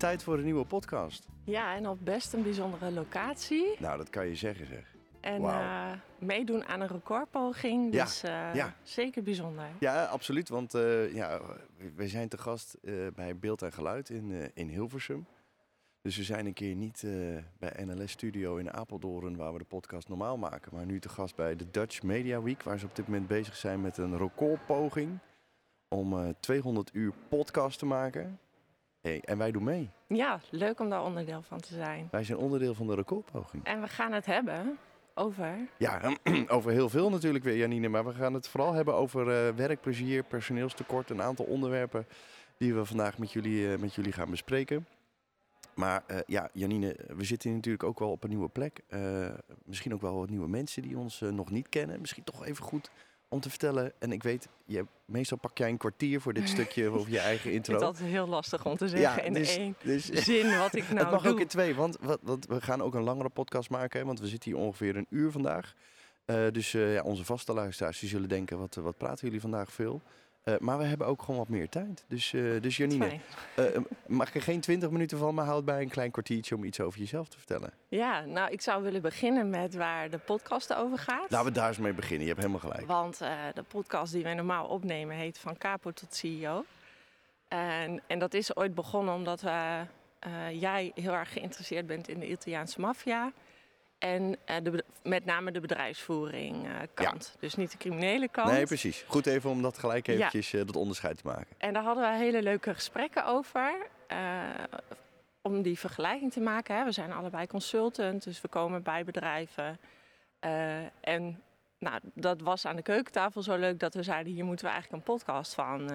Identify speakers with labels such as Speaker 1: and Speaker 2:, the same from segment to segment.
Speaker 1: Tijd voor een nieuwe podcast.
Speaker 2: Ja, en op best een bijzondere locatie.
Speaker 1: Nou, dat kan je zeggen zeg.
Speaker 2: En eh, meedoen aan een recordpoging.
Speaker 1: Ja,
Speaker 2: Dus eh,
Speaker 1: ja.
Speaker 2: zeker bijzonder.
Speaker 1: Ja, absoluut, want eh, ja, we zijn te gast bij Beeld en Geluid in, in Hilversum. Dus we zijn een keer niet bij NLS Studio in Apeldoorn, waar we de podcast normaal maken. Maar nu te gast bij de Dutch Media Week, waar ze op dit moment bezig zijn met een recordpoging om eh, 200 uur podcast te maken. Hey, en wij doen mee.
Speaker 2: Ja, leuk om daar onderdeel van te zijn.
Speaker 1: Wij zijn onderdeel van de recordpoging.
Speaker 2: En we gaan het hebben over...
Speaker 1: Ja, over heel veel natuurlijk weer, Janine. Maar we gaan het vooral hebben over eh, werkplezier, personeelstekort. Een aantal onderwerpen die we vandaag met jullie, eh, met jullie gaan bespreken. Maar eh, ja, Janine, we zitten hier natuurlijk ook wel op een nieuwe plek. Misschien ook wel wat nieuwe mensen die ons nog niet kennen. Misschien toch even goed om te vertellen. En ik weet, je, meestal pak jij een kwartier voor dit stukje over je eigen intro.
Speaker 2: het altijd heel lastig om te zeggen in
Speaker 1: dus,
Speaker 2: één
Speaker 1: dus,
Speaker 2: zin wat ik nou
Speaker 1: het mag
Speaker 2: doe.
Speaker 1: ook in twee, want, we gaan ook een langere podcast maken. Want we zitten hier ongeveer een uur vandaag. Eh, dus eh, ja, onze vaste luisteraars die zullen denken, wat, wat praten jullie vandaag veel? Eh, maar we hebben ook gewoon wat meer tijd. Dus, eh, dus Janine, eh, mag ik er geen twintig minuten van, maar houd bij een klein kwartiertje om iets over jezelf te vertellen.
Speaker 2: Ja, nou, ik zou willen beginnen met waar de podcast over gaat.
Speaker 1: Laten we daar eens mee beginnen, je hebt helemaal gelijk.
Speaker 2: Want de podcast die wij normaal opnemen heet Van Capo tot CEO. En, en dat is ooit begonnen omdat we, jij heel erg geïnteresseerd bent in de Italiaanse maffia. En eh, de, met name de bedrijfsvoering eh, kant. Dus niet de criminele kant.
Speaker 1: Nee, precies. Goed even om dat gelijk eventjes eh, dat onderscheid te maken.
Speaker 2: En daar hadden we hele leuke gesprekken over. om die vergelijking te maken. Hè. We zijn allebei consultant, dus we komen bij bedrijven. En nou, dat was aan de keukentafel zo leuk dat we zeiden: hier moeten we eigenlijk een podcast van,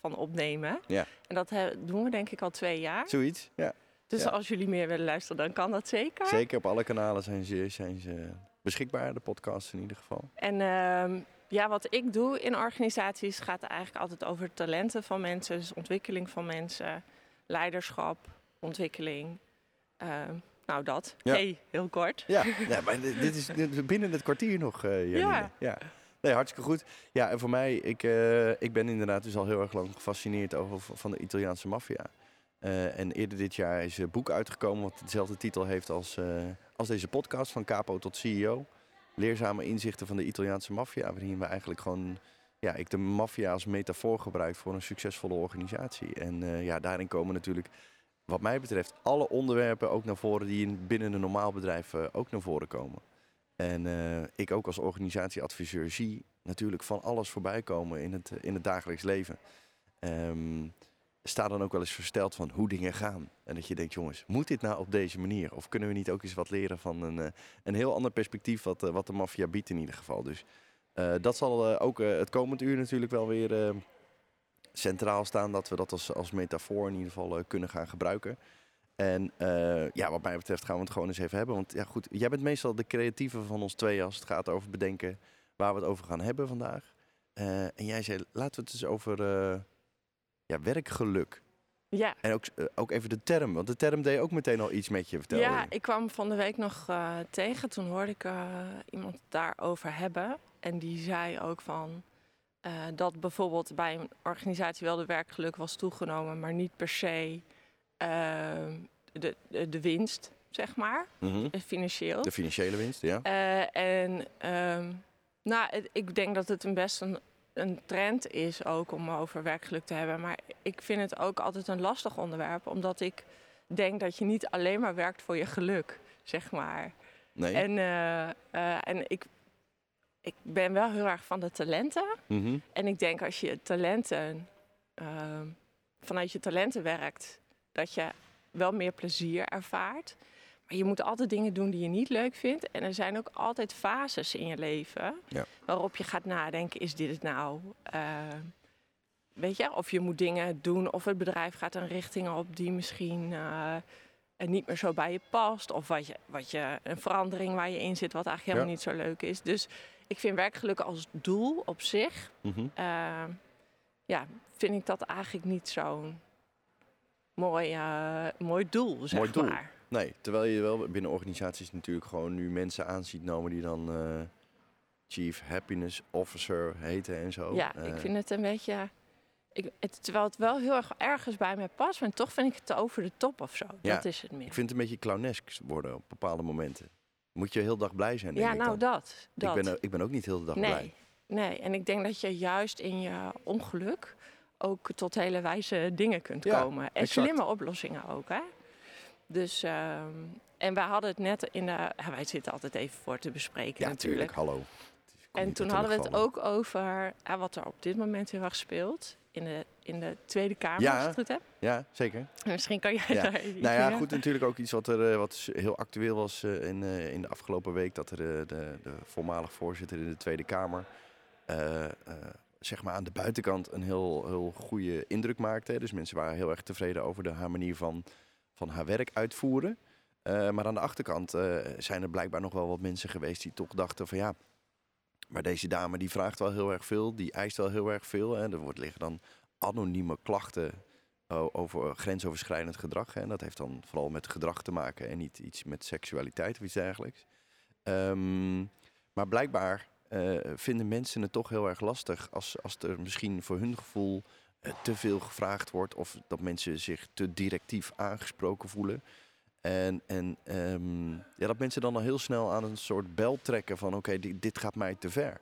Speaker 2: van opnemen.
Speaker 1: Ja.
Speaker 2: En dat doen we denk ik al twee jaar.
Speaker 1: Zoiets, ja.
Speaker 2: Dus
Speaker 1: ja.
Speaker 2: als jullie meer willen luisteren, dan kan dat zeker.
Speaker 1: Zeker op alle kanalen zijn ze, zijn ze beschikbaar, de podcasts in ieder geval.
Speaker 2: En ehm, ja, wat ik doe in organisaties gaat eigenlijk altijd over talenten van mensen, dus ontwikkeling van mensen, leiderschap, ontwikkeling. Ehm, nou, dat.
Speaker 1: Ja.
Speaker 2: Hey, heel kort.
Speaker 1: Ja, ja maar dit is dit- binnen het kwartier nog, Janine.
Speaker 2: Ja.
Speaker 1: ja. Nee, hartstikke goed. Ja, en voor mij, ik, eh, ik ben inderdaad dus al heel erg lang gefascineerd over van de Italiaanse maffia. Eh, en eerder dit jaar is een boek uitgekomen wat dezelfde titel heeft als, eh, als deze podcast, van capo tot CEO. Leerzame inzichten van de Italiaanse maffia, waarin we eigenlijk gewoon, ja, ik de maffia als metafoor gebruik voor een succesvolle organisatie. En eh, ja, daarin komen natuurlijk, wat mij betreft, alle onderwerpen ook naar voren die in, binnen een normaal bedrijf eh, ook naar voren komen. En eh, ik ook als organisatieadviseur zie natuurlijk van alles voorbij komen in het, in het dagelijks leven. Ehm sta dan ook wel eens versteld van hoe dingen gaan. En dat je denkt, jongens, moet dit nou op deze manier? Of kunnen we niet ook eens wat leren van een, eh, een heel ander perspectief wat, eh, wat de maffia biedt in ieder geval. Dus eh, dat zal ook het komend uur natuurlijk wel weer centraal staan. Dat we dat als, als metafoor in ieder geval kunnen gaan gebruiken. En ja, wat mij betreft gaan we het gewoon eens even hebben. Want ja, goed, jij bent meestal de creatieve van ons twee als het gaat over bedenken waar we het over gaan hebben vandaag. En jij zei, laten we het eens over ja, werkgeluk.
Speaker 2: Ja.
Speaker 1: En ook, eh, ook even de term, want de term deed ook meteen al iets met je vertellen.
Speaker 2: Ja, ik kwam van de week nog eh, tegen. Toen hoorde ik eh, iemand daarover hebben. En die zei ook van dat bijvoorbeeld bij een organisatie wel de werkgeluk was toegenomen, maar niet per se de, de, de winst, zeg maar,
Speaker 1: Mhm.
Speaker 2: financieel.
Speaker 1: De financiële winst, ja.
Speaker 2: En ehm, nou, ik denk dat het een best een, een trend is ook om over werkgeluk te hebben. Maar ik vind het ook altijd een lastig onderwerp, omdat ik denk dat je niet alleen maar werkt voor je geluk, zeg maar.
Speaker 1: Nee.
Speaker 2: En, eh, eh, en ik, ik ben wel heel erg van de talenten.
Speaker 1: Mhm.
Speaker 2: En ik denk als je talenten ehm, vanuit je talenten werkt, dat je wel meer plezier ervaart. Maar je moet altijd dingen doen die je niet leuk vindt. En er zijn ook altijd fases in je leven
Speaker 1: Ja.
Speaker 2: waarop je gaat nadenken: is dit het nou? Eh, weet je, of je moet dingen doen, of het bedrijf gaat een richting op die misschien eh, niet meer zo bij je past. Of wat je, wat je, een verandering waar je in zit, wat eigenlijk helemaal niet zo leuk is. Dus ik vind werkgeluk als doel op zich,
Speaker 1: Mhm.
Speaker 2: eh, ja, vind ik dat eigenlijk niet zo'n mooi, mooi doel, zeg
Speaker 1: Mooi doel.
Speaker 2: maar.
Speaker 1: Nee, terwijl je wel binnen organisaties natuurlijk gewoon nu mensen aan ziet noemen die dan eh, Chief Happiness Officer heten en zo.
Speaker 2: Ja,
Speaker 1: Eh,
Speaker 2: ik vind het een beetje. Ik, het, terwijl het wel heel erg ergens bij mij past, maar toch vind ik het te over de top of zo.
Speaker 1: Ja,
Speaker 2: dat is het meer.
Speaker 1: Ik vind het een beetje clownesk worden op bepaalde momenten. Moet je heel dag blij zijn, denk
Speaker 2: ja,
Speaker 1: ik
Speaker 2: nou
Speaker 1: dan.
Speaker 2: dat. dat.
Speaker 1: Ik, ben, ik ben ook niet heel de dag
Speaker 2: nee,
Speaker 1: blij.
Speaker 2: nee, en ik denk dat je juist in je ongeluk ook tot hele wijze dingen kunt
Speaker 1: Ja,
Speaker 2: komen. En
Speaker 1: exact.
Speaker 2: slimme oplossingen ook, hè? Dus, ehm, en wij hadden het net in de. Ja, wij zitten altijd even voor te bespreken,
Speaker 1: Ja,
Speaker 2: natuurlijk.
Speaker 1: Hallo.
Speaker 2: En toen hadden we het
Speaker 1: vallen.
Speaker 2: ook over ja, wat er op dit moment heel erg speelt. In de, in de Tweede Kamer,
Speaker 1: Ja.
Speaker 2: als ik het goed heb.
Speaker 1: Ja, zeker.
Speaker 2: En misschien kan jij
Speaker 1: Ja.
Speaker 2: daar iets
Speaker 1: Nou ja, goed, natuurlijk ook iets wat, er, eh, wat heel actueel was eh, in, eh, in de afgelopen week. Dat er de, de voormalig voorzitter in de Tweede Kamer, zeg maar aan de buitenkant, een heel, heel goede indruk maakte. Dus mensen waren heel erg tevreden over de, haar manier van, van haar werk uitvoeren. Eh, maar aan de achterkant eh, zijn er blijkbaar nog wel wat mensen geweest die toch dachten van ja, maar deze dame die vraagt wel heel erg veel, die eist wel heel erg veel. Hè. Er wordt liggen dan anonieme klachten o- over grensoverschrijdend gedrag. En dat heeft dan vooral met gedrag te maken en niet iets met seksualiteit of iets dergelijks. Ehm, maar blijkbaar eh, vinden mensen het toch heel erg lastig als, als er misschien voor hun gevoel eh, te veel gevraagd wordt of dat mensen zich te directief aangesproken voelen. En, en ehm, ja, dat mensen dan al heel snel aan een soort bel trekken van oké, dit, dit gaat mij te ver.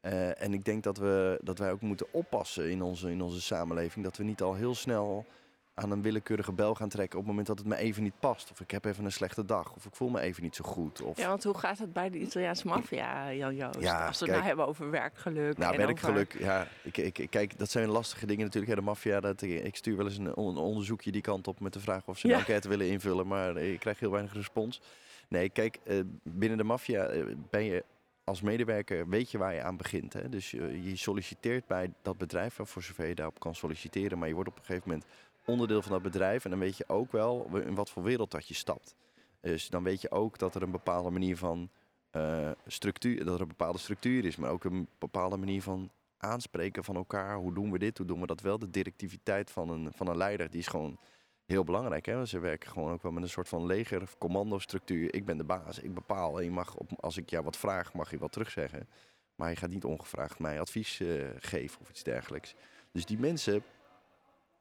Speaker 1: Eh, en ik denk dat, we, dat wij ook moeten oppassen in onze, in onze samenleving. Dat we niet al heel snel aan een willekeurige bel gaan trekken op het moment dat het me even niet past. Of ik heb even een slechte dag. Of ik voel me even niet zo goed. Of,
Speaker 2: Ja, want hoe gaat het bij de Italiaanse maffia, Jan Joost?
Speaker 1: Ja,
Speaker 2: Als we het nou hebben over werkgeluk.
Speaker 1: nou,
Speaker 2: en
Speaker 1: werkgeluk, ja. Ik, ik, kijk, dat zijn lastige dingen natuurlijk. hè, de maffia, dat, ik stuur wel eens een, on- een onderzoekje die kant op met de vraag of ze
Speaker 2: Ja.
Speaker 1: een enquête willen invullen. Maar ik krijg heel weinig respons. Nee, kijk, eh, binnen de maffia eh, ben je als medewerker, weet je waar je aan begint. Hè? Dus je, je solliciteert bij dat bedrijf, voor zover je daarop kan solliciteren. Maar je wordt op een gegeven moment onderdeel van dat bedrijf. En dan weet je ook wel in wat voor wereld dat je stapt. Dus dan weet je ook dat er een bepaalde manier van eh, structuur, dat er een bepaalde structuur is. Maar ook een bepaalde manier van aanspreken van elkaar. Hoe doen we dit? Hoe doen we dat wel? De directiviteit van een, van een leider, die is gewoon heel belangrijk. Hè? Ze werken gewoon ook wel met een soort van leger of commandostructuur. Ik ben de baas, ik bepaal. En je mag op, als ik jou wat vraag, mag je wat terugzeggen. Maar je gaat niet ongevraagd mij advies eh, geven of iets dergelijks. Dus die mensen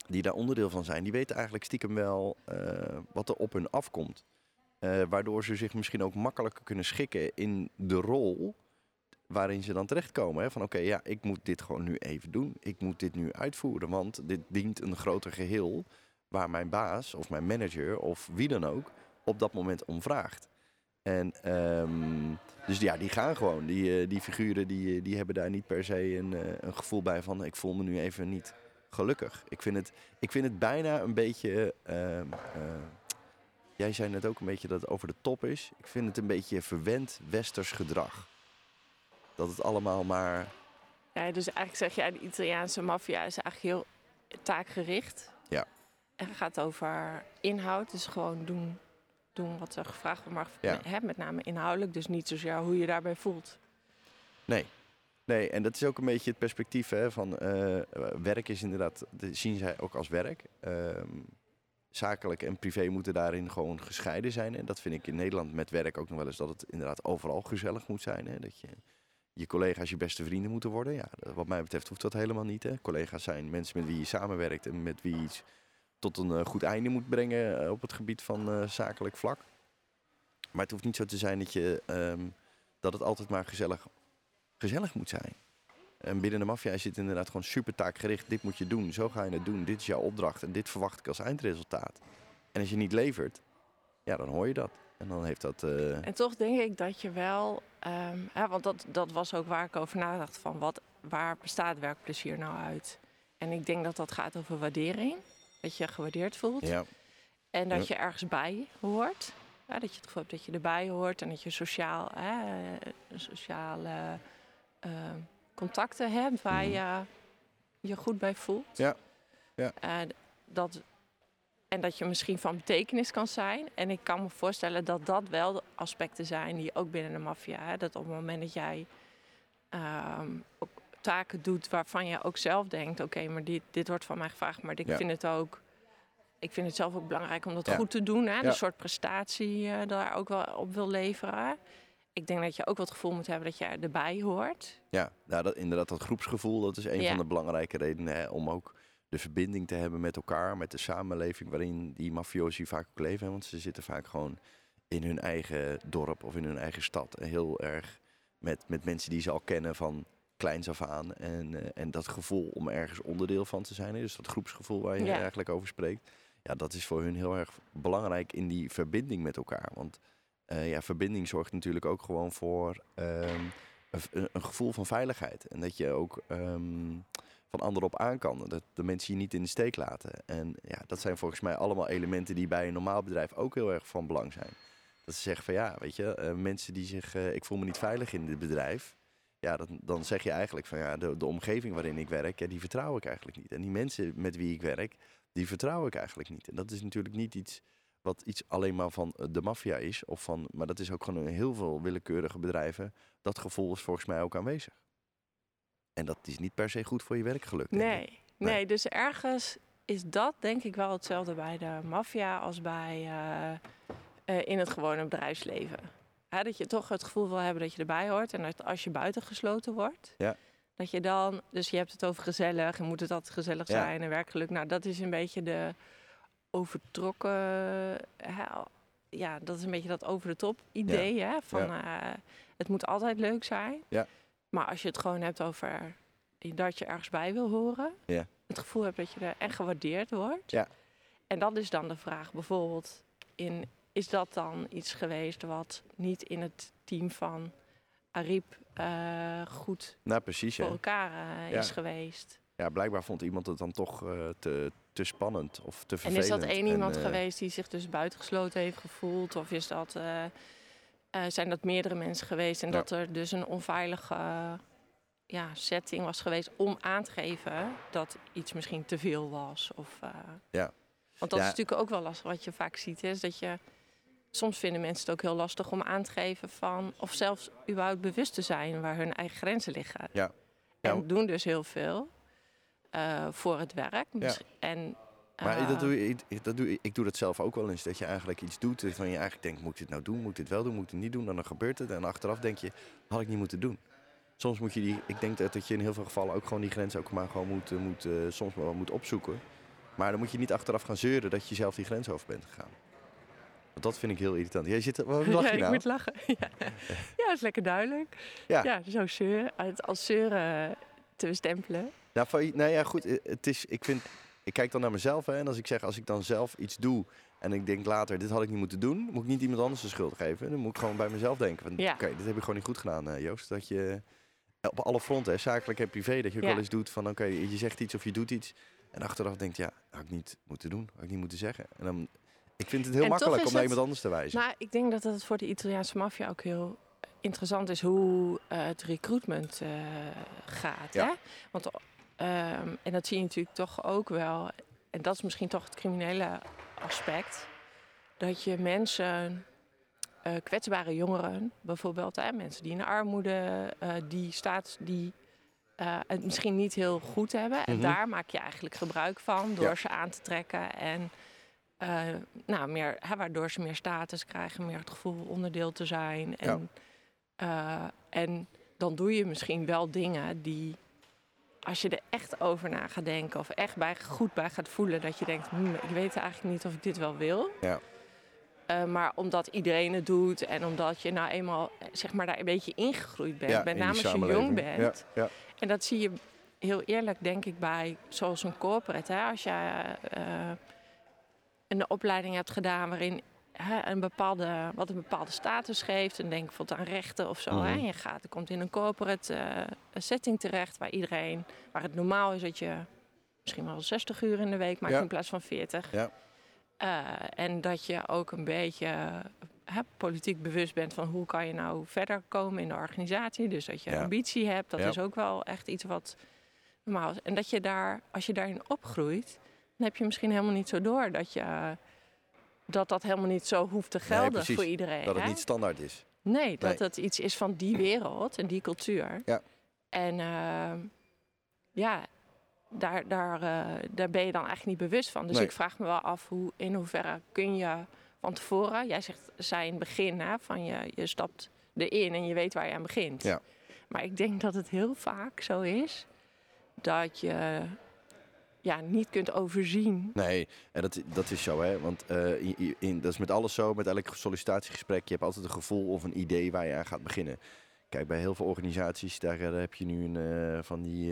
Speaker 1: die daar onderdeel van zijn, die weten eigenlijk stiekem wel eh, wat er op hun afkomt. Eh, waardoor ze zich misschien ook makkelijker kunnen schikken in de rol waarin ze dan terechtkomen. Hè? Van oké, ja, ik moet dit gewoon nu even doen. Ik moet dit nu uitvoeren, want dit dient een groter geheel waar mijn baas of mijn manager of wie dan ook op dat moment om vraagt. En ehm, dus ja, die gaan gewoon. Die, eh, die figuren die, die hebben daar niet per se een, een gevoel bij van ik voel me nu even niet gelukkig. Ik vind het, ik vind het bijna een beetje. ehm, eh, jij zei net ook een beetje dat het over de top is. Ik vind het een beetje verwend westers gedrag. Dat het allemaal maar.
Speaker 2: Ja, dus eigenlijk zeg jij, de Italiaanse maffia is eigenlijk heel taakgericht.
Speaker 1: Ja.
Speaker 2: En het gaat over inhoud, dus gewoon doen, doen wat er gevraagd wordt, maar
Speaker 1: Ja.
Speaker 2: met name inhoudelijk. Dus niet zozeer hoe je daarbij voelt.
Speaker 1: Nee. Nee, en dat is ook een beetje het perspectief hè, van eh, werk is inderdaad, de, zien zij ook als werk. Ehm, zakelijk en privé moeten daarin gewoon gescheiden zijn. En dat vind ik in Nederland met werk ook nog wel eens dat het inderdaad overal gezellig moet zijn. Hè? Dat je je collega's je beste vrienden moeten worden. Ja, wat mij betreft hoeft dat helemaal niet. Hè? Collega's zijn mensen met wie je samenwerkt en met wie je iets tot een eh, goed einde moet brengen eh, op het gebied van zakelijk vlak. Maar het hoeft niet zo te zijn dat, je, ehm, dat het altijd maar gezellig, gezellig moet zijn. En binnen de maffia is het inderdaad gewoon super taakgericht. Dit moet je doen, zo ga je het doen. Dit is jouw opdracht en dit verwacht ik als eindresultaat. En als je niet levert, ja, dan hoor je dat. En dan heeft dat... eh,
Speaker 2: En toch denk ik dat je wel, ehm, hè, want dat, dat was ook waar ik over nadacht van wat, waar bestaat werkplezier nou uit? En ik denk dat dat gaat over waardering. dat je gewaardeerd voelt.
Speaker 1: Ja.
Speaker 2: En dat
Speaker 1: Ja.
Speaker 2: je ergens bij hoort. Ja, dat je het gevoel hebt dat je erbij hoort en dat je sociaal, hè, sociale eh, contacten hebt waar
Speaker 1: Mhm.
Speaker 2: je je goed bij voelt.
Speaker 1: Ja. Ja.
Speaker 2: Eh, dat, en dat je misschien van betekenis kan zijn. En ik kan me voorstellen dat dat wel de aspecten zijn die ook binnen de maffia. Dat op het moment dat jij ehm, ook taken doet waarvan je ook zelf denkt: oké, maar dit, dit wordt van mij gevraagd, maar ik
Speaker 1: Ja.
Speaker 2: vind het ook. Ik vind het zelf ook belangrijk om dat
Speaker 1: Ja.
Speaker 2: goed te doen. Hè?
Speaker 1: Ja.
Speaker 2: Een soort prestatie eh, daar ook wel op wil leveren. Ik denk dat je ook wel het gevoel moet hebben dat je erbij hoort.
Speaker 1: Ja, nou, dat, inderdaad, dat groepsgevoel, dat is een
Speaker 2: Ja.
Speaker 1: van de belangrijke redenen hè, om ook de verbinding te hebben met elkaar, met de samenleving waarin die mafiosi vaak ook leven. hè, Want ze zitten vaak gewoon in hun eigen dorp of in hun eigen stad. En heel erg met, met mensen die ze al kennen van kleins af aan. En, eh, en dat gevoel om ergens onderdeel van te zijn, dus dat groepsgevoel waar je
Speaker 2: Ja.
Speaker 1: eigenlijk over spreekt. Ja, dat is voor hun heel erg belangrijk in die verbinding met elkaar. Want eh, ja, verbinding zorgt natuurlijk ook gewoon voor ehm, een, een gevoel van veiligheid. En dat je ook ehm, van anderen op aan kan. Dat de mensen je niet in de steek laten. En ja, dat zijn volgens mij allemaal elementen die bij een normaal bedrijf ook heel erg van belang zijn. Dat ze zeggen van ja, weet je, eh, mensen die zich, eh, ik voel me niet veilig in dit bedrijf. Ja, dan, dan zeg je eigenlijk van ja, de, de omgeving waarin ik werk, die vertrouw ik eigenlijk niet. En die mensen met wie ik werk, die vertrouw ik eigenlijk niet. En dat is natuurlijk niet iets wat iets alleen maar van eh, de maffia is. Of van, maar dat is ook gewoon in heel veel willekeurige bedrijven. Dat gevoel is volgens mij ook aanwezig. En dat is niet per se goed voor je werkgeluk. ik.
Speaker 2: Nee, nee, dus ergens is dat denk ik wel hetzelfde bij de maffia als bij eh, eh, in het gewone bedrijfsleven. Hè, dat je toch het gevoel wil hebben dat je erbij hoort en dat als je buitengesloten wordt,
Speaker 1: Ja.
Speaker 2: dat je dan, dus je hebt het over gezellig en moet het altijd gezellig
Speaker 1: Ja.
Speaker 2: zijn en werkgeluk. Nou, dat is een beetje de overtrokken, ja, dat is een beetje dat over de top idee, hè, van eh, het moet altijd leuk zijn.
Speaker 1: Ja.
Speaker 2: Maar als je het gewoon hebt over dat je ergens bij wil horen,
Speaker 1: Ja.
Speaker 2: het gevoel hebt dat je er echt gewaardeerd wordt.
Speaker 1: Ja.
Speaker 2: En dat is dan de vraag, bijvoorbeeld, in, is dat dan iets geweest wat niet in het team van Ariep eh, goed
Speaker 1: Nou, precies.
Speaker 2: voor elkaar eh,
Speaker 1: Ja.
Speaker 2: is geweest?
Speaker 1: ja, blijkbaar vond iemand het dan toch te, te spannend of te
Speaker 2: En
Speaker 1: vervelend.
Speaker 2: is dat één iemand
Speaker 1: eh,
Speaker 2: geweest die zich dus buitengesloten heeft gevoeld? Of is dat, eh, eh, zijn dat meerdere mensen geweest en
Speaker 1: Ja.
Speaker 2: dat er dus een onveilige ja, setting was geweest om aan te geven dat iets misschien te veel was? Of,
Speaker 1: Ja.
Speaker 2: Want dat
Speaker 1: Ja.
Speaker 2: is natuurlijk ook wel lastig wat je vaak ziet. Is dat je, soms vinden mensen het ook heel lastig om aan te geven van... of zelfs überhaupt bewust te zijn waar hun eigen grenzen liggen.
Speaker 1: Ja.
Speaker 2: En
Speaker 1: Ja.
Speaker 2: doen dus heel veel eh, voor het werk. Mis- En,
Speaker 1: Maar
Speaker 2: eh,
Speaker 1: dat doe je, ik, dat doe, ik doe dat zelf ook wel eens. Dat je eigenlijk iets doet van je eigenlijk denkt, moet ik dit nou doen? Moet ik dit wel doen? Moet ik het niet doen? En dan gebeurt het. En achteraf denk je, had ik niet moeten doen. Soms moet je die, ik denk dat dat je in heel veel gevallen ook gewoon die grens ook maar gewoon moet, eh, moet, eh, soms wel moet opzoeken. Maar dan moet je niet achteraf gaan zeuren dat je zelf die grens over bent gegaan. Want dat vind ik heel irritant. Jij zit, wat lach
Speaker 2: ja,
Speaker 1: je
Speaker 2: ik
Speaker 1: nou?
Speaker 2: moet lachen. ja. ja, dat is lekker duidelijk.
Speaker 1: Ja.
Speaker 2: Ja, zo zeuren. Als zeuren te bestempelen.
Speaker 1: Nou, nou ja, goed. eh, Het is, ik, vind, ik kijk dan naar mezelf. Hè, en als ik zeg, als ik dan zelf iets doe. En ik denk later, dit had ik niet moeten doen. Moet ik niet iemand anders de schuld geven. Dan moet ik gewoon bij mezelf denken. Van,
Speaker 2: Ja.
Speaker 1: Oké, dit heb ik gewoon niet goed gedaan, eh, Joost. Dat je eh, op alle fronten, hè, zakelijk en privé, dat je ook
Speaker 2: Ja.
Speaker 1: wel eens doet van... Oké, je zegt iets of je doet iets. En achteraf denkt, ja, had ik niet moeten doen. Had ik niet moeten zeggen. En dan, ik vind het heel
Speaker 2: En
Speaker 1: makkelijk om naar
Speaker 2: het-
Speaker 1: iemand anders te wijzen.
Speaker 2: Nou, ik denk dat het voor de Italiaanse maffia ook heel interessant is hoe het recruitment gaat.
Speaker 1: Ja.
Speaker 2: Hè? Want, ehm, en dat zie je natuurlijk toch ook wel. En dat is misschien toch het criminele aspect. Dat je mensen, eh, kwetsbare jongeren bijvoorbeeld, hè, mensen die in de armoede, eh, die staat, die eh, het misschien niet heel goed hebben. En
Speaker 1: Mhm.
Speaker 2: daar maak je eigenlijk gebruik van door
Speaker 1: Ja.
Speaker 2: ze aan te trekken en nou, meer, hè, waardoor ze meer status krijgen, meer het gevoel onderdeel te zijn. En, en dan doe je misschien wel dingen die, als je er echt over na gaat denken of echt bij, goed bij gaat voelen, dat je denkt, "Hmm, ik weet eigenlijk niet of ik dit wel wil.
Speaker 1: Ja.
Speaker 2: Eh, maar omdat iedereen het doet en omdat je nou eenmaal eh, zeg maar, daar een beetje ingegroeid bent,
Speaker 1: Ja,
Speaker 2: met name als je jong bent.
Speaker 1: Ja, ja.
Speaker 2: En dat zie je heel eerlijk, denk ik, bij zoals een corporate. Hè? Als je eh, een opleiding hebt gedaan waarin hè, een bepaalde, wat een bepaalde status geeft. En denk bijvoorbeeld aan rechten of zo. Hè?
Speaker 1: Mhm.
Speaker 2: Je gaat, je komt in een corporate eh, setting terecht waar iedereen, waar het normaal is dat je misschien wel 60 uur in de week maakt
Speaker 1: Ja.
Speaker 2: in plaats van 40.
Speaker 1: Ja.
Speaker 2: Eh, en dat je ook een beetje hè, politiek bewust bent van hoe kan je nou verder komen in de organisatie. Dus dat je
Speaker 1: Ja.
Speaker 2: ambitie hebt, dat is ook wel echt iets wat normaal is. En dat je daar, als je daarin opgroeit, dan heb je misschien helemaal niet zo door dat je dat dat helemaal niet zo hoeft te gelden
Speaker 1: precies.
Speaker 2: voor iedereen.
Speaker 1: Dat het
Speaker 2: hè?
Speaker 1: niet standaard is.
Speaker 2: Nee, dat
Speaker 1: Nee.
Speaker 2: het iets is van die wereld en die cultuur.
Speaker 1: Ja.
Speaker 2: En ehm, ja, daar, daar, eh, daar ben je dan eigenlijk niet bewust van. Dus
Speaker 1: Nee.
Speaker 2: ik vraag me wel af hoe, in hoeverre kun je van tevoren, jij zegt, zei in het begin, hè, van je, je stapt erin en je weet waar je aan begint.
Speaker 1: Ja.
Speaker 2: Maar ik denk dat het heel vaak zo is dat je ja, niet kunt overzien.
Speaker 1: Nee, en dat, dat is zo, hè. Want eh, in, in- dat is met alles zo, met elk sollicitatiegesprek. Je hebt altijd een gevoel of een idee waar je aan gaat beginnen. Kijk, bij heel veel organisaties, daar eh, heb je nu een, eh, van, die,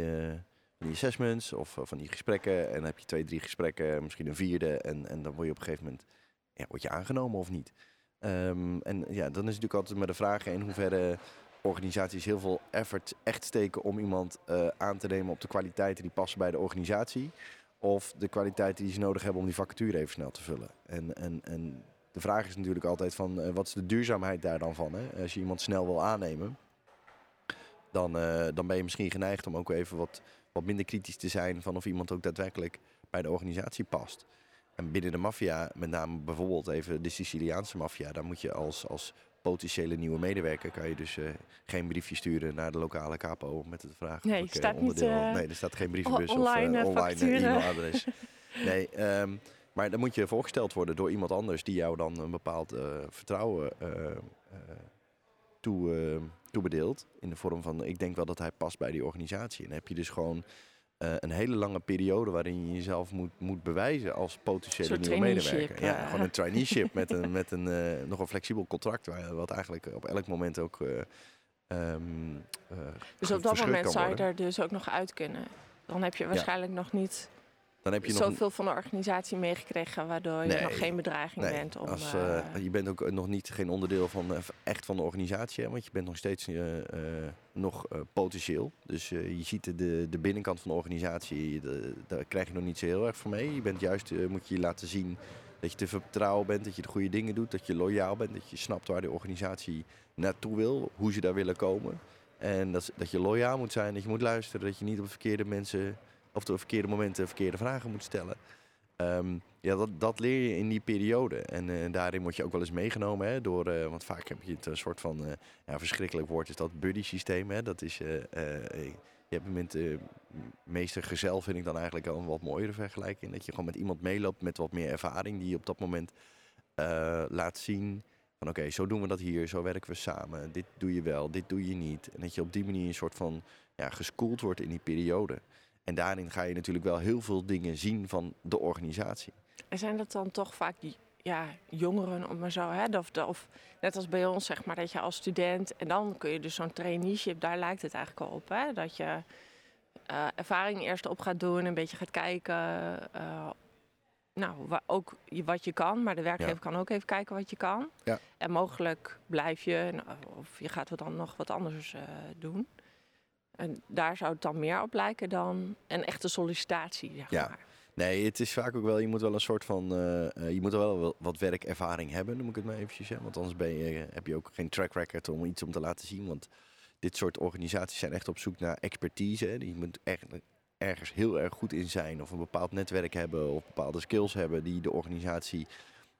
Speaker 1: van die assessments of van die gesprekken. En dan heb je twee, drie gesprekken, misschien een vierde. En, en dan word je op een gegeven moment ja, word je aangenomen of niet. Ehm, en ja, dan is natuurlijk altijd maar de vraag in hoeverre organisaties heel veel effort echt steken om iemand eh, aan te nemen op de kwaliteiten die passen bij de organisatie. Of de kwaliteiten die ze nodig hebben om die vacature even snel te vullen. En, en, en de vraag is natuurlijk altijd van eh, wat is de duurzaamheid daar dan van? Hè? Als je iemand snel wil aannemen, dan, eh, dan ben je misschien geneigd om ook even wat, wat minder kritisch te zijn van of iemand ook daadwerkelijk bij de organisatie past. En binnen de maffia, met name bijvoorbeeld even de Siciliaanse maffia, daar moet je als, als potentiële nieuwe medewerker kan je dus eh, geen briefje sturen naar de lokale capo met de vraag
Speaker 2: Nee,
Speaker 1: of ik eh,
Speaker 2: staat niet,
Speaker 1: onderdeel...
Speaker 2: eh,
Speaker 1: nee, er staat geen brievenbus of
Speaker 2: online,
Speaker 1: eh, online e-mailadres. nee, ehm, maar dan moet je voorgesteld worden door iemand anders die jou dan een bepaald vertrouwen toe, toebedeelt. In de vorm van, ik denk wel dat hij past bij die organisatie. En dan heb je dus gewoon eh, een hele lange periode waarin je jezelf moet, moet bewijzen als potentiële nieuwe medewerker. Ja,
Speaker 2: eh.
Speaker 1: gewoon een traineeship met een, met een eh, nog een flexibel contract, waar, wat eigenlijk op elk moment ook. ehm, eh,
Speaker 2: Dus op dat moment zou je er dus ook nog uit kunnen. Dan heb je waarschijnlijk nog niet
Speaker 1: Dan heb je nog
Speaker 2: zoveel van de organisatie meegekregen, waardoor je nog geen bedreiging
Speaker 1: Nee,
Speaker 2: bent om.
Speaker 1: als,
Speaker 2: eh,
Speaker 1: eh, je bent ook nog niet geen onderdeel van, eh, echt van de organisatie, hè, want je bent nog steeds eh, eh, nog eh, potentieel. Dus eh, je ziet de, de, binnenkant van de organisatie, de- daar krijg je nog niet zo heel erg van mee. Je bent juist, eh, moet je laten zien dat je te vertrouwen bent, dat je de goede dingen doet, dat je loyaal bent, dat je snapt waar de organisatie naartoe wil, hoe ze daar willen komen. En dat, dat je loyaal moet zijn, dat je moet luisteren, dat je niet op de verkeerde mensen of de verkeerde momenten verkeerde vragen moet stellen. Ehm, ja, dat, dat leer je in die periode. En eh, daarin word je ook wel eens meegenomen hè, door, eh, want vaak heb je het een soort van, eh, ja, verschrikkelijk woord is dat buddy systeem. Hè? Dat is, je hebt met eh, meester gezel vind ik dan eigenlijk al een wat mooiere vergelijking. Dat je gewoon met iemand meeloopt met wat meer ervaring die je op dat moment laat zien. Van oké, zo doen we dat hier, zo werken we samen. Dit doe je wel, dit doe je niet. En dat je op die manier een soort van ja, geschoold wordt in die periode. En daarin ga je natuurlijk wel heel veel dingen zien van de organisatie.
Speaker 2: En zijn dat dan toch vaak die, ja, jongeren, om maar zo, hè? Of, of net als bij ons, zeg maar, dat je als student en dan kun je dus zo'n traineeship, daar lijkt het eigenlijk al op, hè? Dat je eh, ervaring eerst op gaat doen, een beetje gaat kijken, eh, nou, wa- ook wat je kan, maar de werkgever
Speaker 1: Ja.
Speaker 2: kan ook even kijken wat je kan.
Speaker 1: Ja.
Speaker 2: En mogelijk blijf je, eh, of je gaat wat dan nog wat anders eh, doen. En daar zou het dan meer op lijken dan een echte sollicitatie, zeg
Speaker 1: Ja.
Speaker 2: maar.
Speaker 1: Nee, het is vaak ook wel, je moet wel een soort van, eh, eh, je moet wel wat werkervaring hebben, noem ik het maar eventjes. Hè? Want anders ben je, heb je ook geen track record om iets om te laten zien. Want dit soort organisaties zijn echt op zoek naar expertise. Hè? Je moet echt ergens heel erg goed in zijn of een bepaald netwerk hebben of bepaalde skills hebben die de organisatie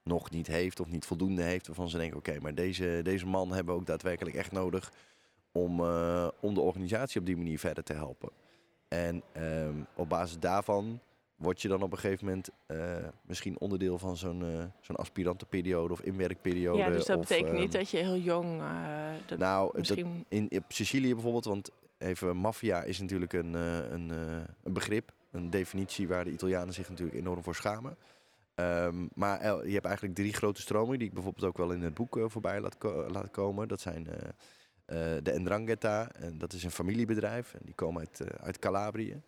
Speaker 1: nog niet heeft of niet voldoende heeft. Waarvan ze denken, oké, maar deze, deze man hebben we ook daadwerkelijk echt nodig om, eh, om de organisatie op die manier verder te helpen. En ehm, op basis daarvan word je dan op een gegeven moment eh, misschien onderdeel van zo'n eh, zo'n aspirantenperiode of inwerkperiode.
Speaker 2: Ja, dus dat
Speaker 1: of,
Speaker 2: betekent niet
Speaker 1: ehm,
Speaker 2: dat je heel jong. eh, dat
Speaker 1: Nou, dat,
Speaker 2: misschien.
Speaker 1: in, op Sicilië bijvoorbeeld, want even maffia is natuurlijk een, eh, een, eh, een begrip, een definitie waar de Italianen zich natuurlijk enorm voor schamen. Ehm, maar je hebt eigenlijk drie grote stromingen die ik bijvoorbeeld ook wel in het boek eh, voorbij laat, ko- laat komen. Dat zijn eh, eh, de Ndrangheta, en dat is een familiebedrijf en die komen uit, eh, uit Calabrië.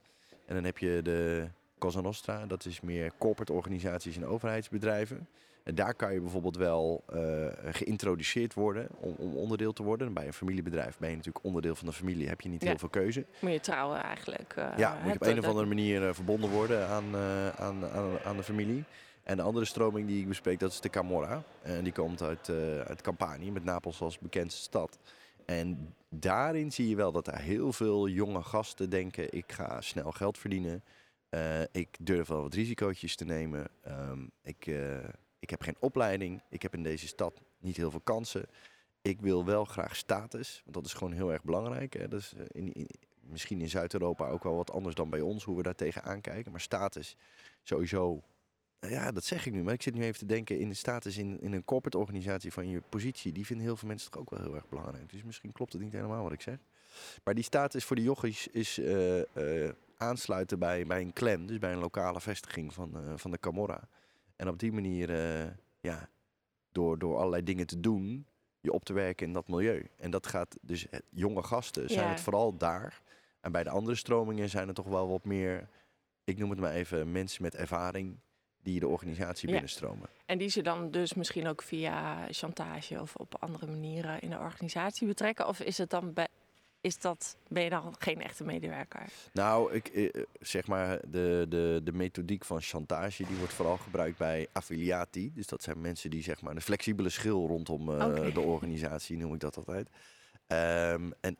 Speaker 1: En dan heb je de Cosa Nostra. Dat is meer corporate organisaties en overheidsbedrijven. En daar kan je bijvoorbeeld wel uh, geïntroduceerd worden om, om, onderdeel te worden. Bij een familiebedrijf ben je natuurlijk onderdeel van de familie, heb je niet heel veel keuze.
Speaker 2: Moet je trouwen eigenlijk. Uh,
Speaker 1: ja, moet je op een of andere manier verbonden worden aan, aan, aan, aan, de familie. En de andere stroming die ik bespreek, dat is de Camorra. En die komt uit, uit Campanië, met Napels als bekendste stad. En daarin zie je wel dat er heel veel jonge gasten denken: ik ga snel geld verdienen. Uh, ik durf wel wat risicootjes te nemen. Um, ik, uh, ik heb geen opleiding. Ik heb in deze stad niet heel veel kansen. Ik wil wel graag status, want dat is gewoon heel erg belangrijk. Hè. Dat is eh, in, in, misschien in Zuid-Europa ook wel wat anders dan bij ons, hoe we daar tegenaan kijken. Maar status sowieso ja, dat zeg ik nu. Maar ik zit nu even te denken in de status in, in een corporate organisatie van je positie. Die vinden heel veel mensen toch ook wel heel erg belangrijk. Dus misschien klopt het niet helemaal wat ik zeg. Maar die status voor de jochies is uh, aansluiten bij, bij een clan. Dus bij een lokale vestiging van, uh, van de Camorra. En op die manier, ja, door, door allerlei dingen te doen, je op te werken in dat milieu. En dat gaat dus, jonge gasten zijn het vooral daar. En bij de andere stromingen zijn er toch wel wat meer, ik noem het maar even, mensen met ervaring die de organisatie binnenstromen.
Speaker 2: En die ze dan dus misschien ook via chantage of op andere manieren in de organisatie betrekken? Of is het dan bij, is dat, ben je dan geen echte medewerker?
Speaker 1: Nou, ik, eh, zeg maar, de, de, de methodiek van chantage die wordt vooral gebruikt bij affiliati. Dus dat zijn mensen die zeg maar een flexibele schil rondom uh, de organisatie, noem ik dat altijd. Um, en,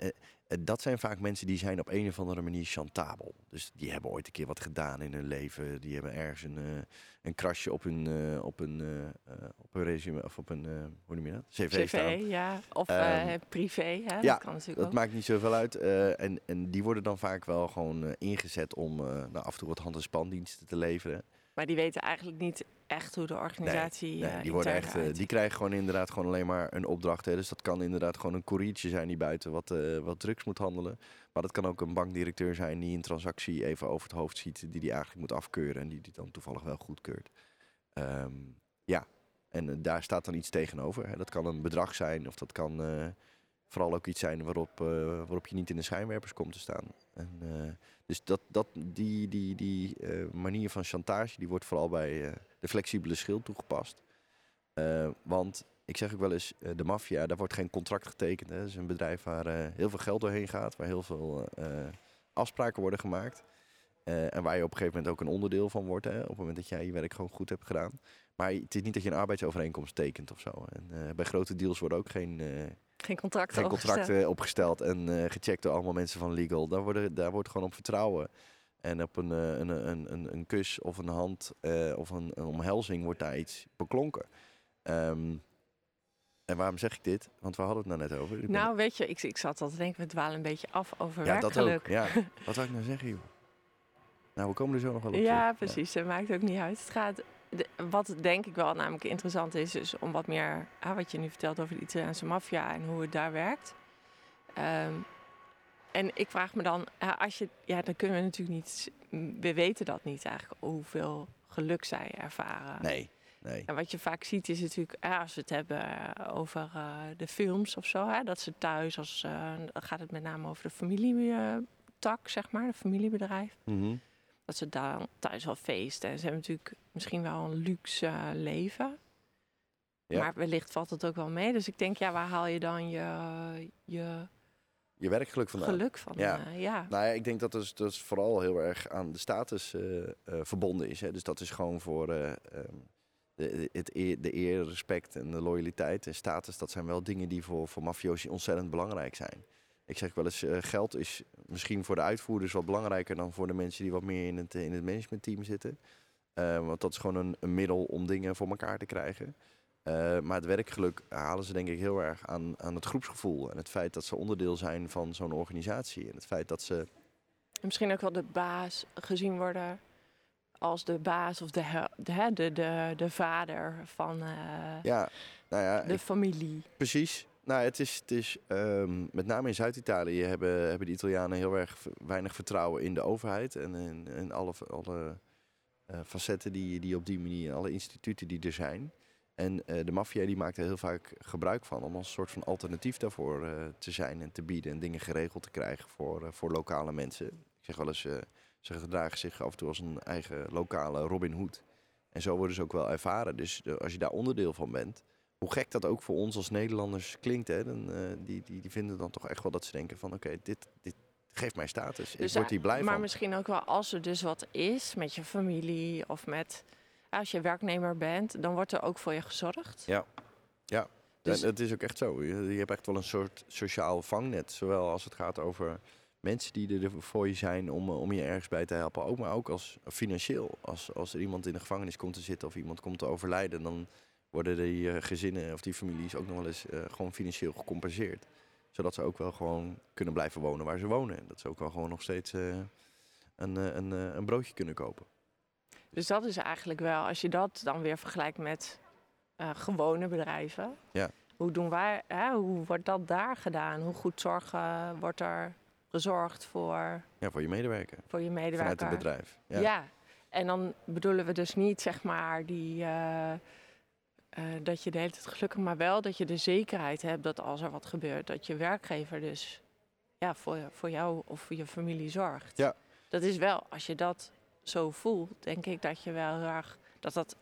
Speaker 1: dat zijn vaak mensen die zijn op een of andere manier chantabel. Dus die hebben ooit een keer wat gedaan in hun leven. Die hebben ergens een, uh, een krasje op hun, uh, op hun, uh, op hun resume of op een, hoe noem je dat?
Speaker 2: CV, CV
Speaker 1: staan.
Speaker 2: ja. Of um, privé. Hè?
Speaker 1: Ja,
Speaker 2: dat, kan natuurlijk
Speaker 1: dat
Speaker 2: ook.
Speaker 1: maakt niet zoveel uit. en, en die worden dan vaak wel gewoon ingezet om nou, af en toe wat hand- en spandiensten te leveren.
Speaker 2: Maar die weten eigenlijk niet echt hoe de organisatie.
Speaker 1: Nee, nee die, worden echt, uh, die krijgen gewoon inderdaad gewoon alleen maar een opdracht. Hè. Dus dat kan inderdaad gewoon een koeriertje zijn die buiten wat, uh, wat drugs moet handelen. Maar dat kan ook een bankdirecteur zijn die een transactie even over het hoofd ziet, die die eigenlijk moet afkeuren en die die dan toevallig wel goedkeurt. Um, ja, en daar staat dan iets tegenover. Hè. Dat kan een bedrag zijn of dat kan vooral ook iets zijn waarop, waarop je niet in de schijnwerpers komt te staan. En, dus dat, dat, die, die, die manier van chantage die wordt vooral bij de flexibele schild toegepast. Uh, want ik zeg ook wel eens, de maffia, daar wordt geen contract getekend. Hè. Dat is een bedrijf waar heel veel geld doorheen gaat, waar heel veel afspraken worden gemaakt. en waar je op een gegeven moment ook een onderdeel van wordt. Hè, op het moment dat jij je werk gewoon goed hebt gedaan. Maar het is niet dat je een arbeidsovereenkomst tekent of zo. En bij grote deals worden ook geen
Speaker 2: geen contracten,
Speaker 1: Geen contracten opgesteld, en gecheckt door allemaal mensen van legal. Daar, worden, daar wordt gewoon op vertrouwen. En op een, uh, een, een, een, een, kus of een hand uh, of een, een, omhelzing wordt daar iets beklonken. Um, en waarom zeg ik dit? Want we hadden het nou net over.
Speaker 2: Ik nou, ben... weet je, ik, ik zat al te denken, we dwalen een beetje af over
Speaker 1: ja,
Speaker 2: werkgeluk.
Speaker 1: Dat ook, ja, wat zou ik nou zeggen, joh? Nou, we komen er zo nog wel op.
Speaker 2: Ja, precies. Ja. Dat maakt ook niet uit. Het gaat de, wat denk ik wel namelijk interessant is, is om wat meer, ah, wat je nu vertelt over de Italiaanse maffia en hoe het daar werkt. Um, en ik vraag me dan, als je, ja, dan kunnen we natuurlijk niet, we weten dat niet eigenlijk, hoeveel geluk zij ervaren.
Speaker 1: Nee. Nee.
Speaker 2: En wat je vaak ziet is natuurlijk, als we het hebben over uh, de films of zo, hè, dat ze thuis, als, uh, dan gaat het met name over de familietak, zeg maar, de familiebedrijf.
Speaker 1: Mm -hmm
Speaker 2: dat ze daar thuis wel feesten. En ze hebben natuurlijk misschien wel een luxe uh, leven. Ja. Maar wellicht valt het ook wel mee. Dus ik denk, ja, waar haal je dan je... Je,
Speaker 1: je werkgeluk vandaan?
Speaker 2: Geluk van,
Speaker 1: ja.
Speaker 2: Uh, ja.
Speaker 1: Nou ja, ik denk dat dus, dus vooral heel erg aan de status uh, verbonden is. Hè. Dus dat is gewoon voor um, de, het eer, de eer, respect en de loyaliteit en status. Dat zijn wel dingen die voor, voor mafiosi ontzettend belangrijk zijn ik zeg wel eens, geld is misschien voor de uitvoerders wat belangrijker dan voor de mensen die wat meer in het, in het managementteam zitten. Want dat is gewoon een, een, middel om dingen voor elkaar te krijgen. Uh, maar het werkgeluk halen ze denk ik heel erg aan, aan het groepsgevoel. En het feit dat ze onderdeel zijn van zo'n organisatie. En het feit dat ze...
Speaker 2: Misschien ook wel de baas gezien worden als de baas of de, de, de, de, de vader van
Speaker 1: ja, nou ja,
Speaker 2: de
Speaker 1: ik,
Speaker 2: familie.
Speaker 1: Precies. Nou, het is, het is um, met name in Zuid-Italië hebben, hebben de Italianen heel erg weinig vertrouwen in de overheid en in, in alle, alle uh, facetten die, die op die manier, alle instituten die er zijn. En uh, de maffia die maakt er heel vaak gebruik van om als een soort van alternatief daarvoor uh, te zijn en te bieden en dingen geregeld te krijgen voor, voor lokale mensen. Ik zeg wel eens, Ze gedragen zich af en toe als een eigen lokale Robin Hood. En zo worden ze ook wel ervaren. Dus als je daar onderdeel van bent, hoe gek dat ook voor ons als Nederlanders klinkt, hè, dan, eh, die, die, die vinden dan toch echt wel dat ze denken van oké, dit, dit geeft mij status. ik word hier blij
Speaker 2: Dus, maar
Speaker 1: van.
Speaker 2: misschien ook wel als er dus wat is met je familie of met als je werknemer bent, dan wordt er ook voor je gezorgd.
Speaker 1: Ja. Ja.
Speaker 2: Dus-
Speaker 1: En het is ook echt zo. Je, je hebt echt wel een soort sociaal vangnet. Zowel als het gaat over mensen die er voor je zijn om, eh, om je ergens bij te helpen. Ook, maar ook als financieel. Als, als er iemand in de gevangenis komt te zitten of iemand komt te overlijden, dan worden die eh, gezinnen of die families ook nog wel eens eh, gewoon financieel gecompenseerd. Zodat ze ook wel gewoon kunnen blijven wonen waar ze wonen. En dat ze ook wel gewoon nog steeds een, een, een broodje kunnen kopen.
Speaker 2: Dus dat is eigenlijk wel, als je dat dan weer vergelijkt met eh, gewone bedrijven.
Speaker 1: Ja.
Speaker 2: Hoe doen wij, hè, hoe wordt dat daar gedaan? Hoe goed zorgen wordt er gezorgd voor,
Speaker 1: Ja, voor je medewerker.
Speaker 2: voor je
Speaker 1: Vanuit
Speaker 2: medewerker?
Speaker 1: het bedrijf.
Speaker 2: Ja. en dan bedoelen we dus niet zeg maar die eh, eh, dat je de hele tijd gelukkig, maar wel dat je de zekerheid hebt dat als er wat gebeurt, dat je werkgever dus ja, voor, voor jou of voor je familie zorgt.
Speaker 1: Ja.
Speaker 2: Dat is wel, als je dat zo voelt, denk ik dat je wel heel erg dat dat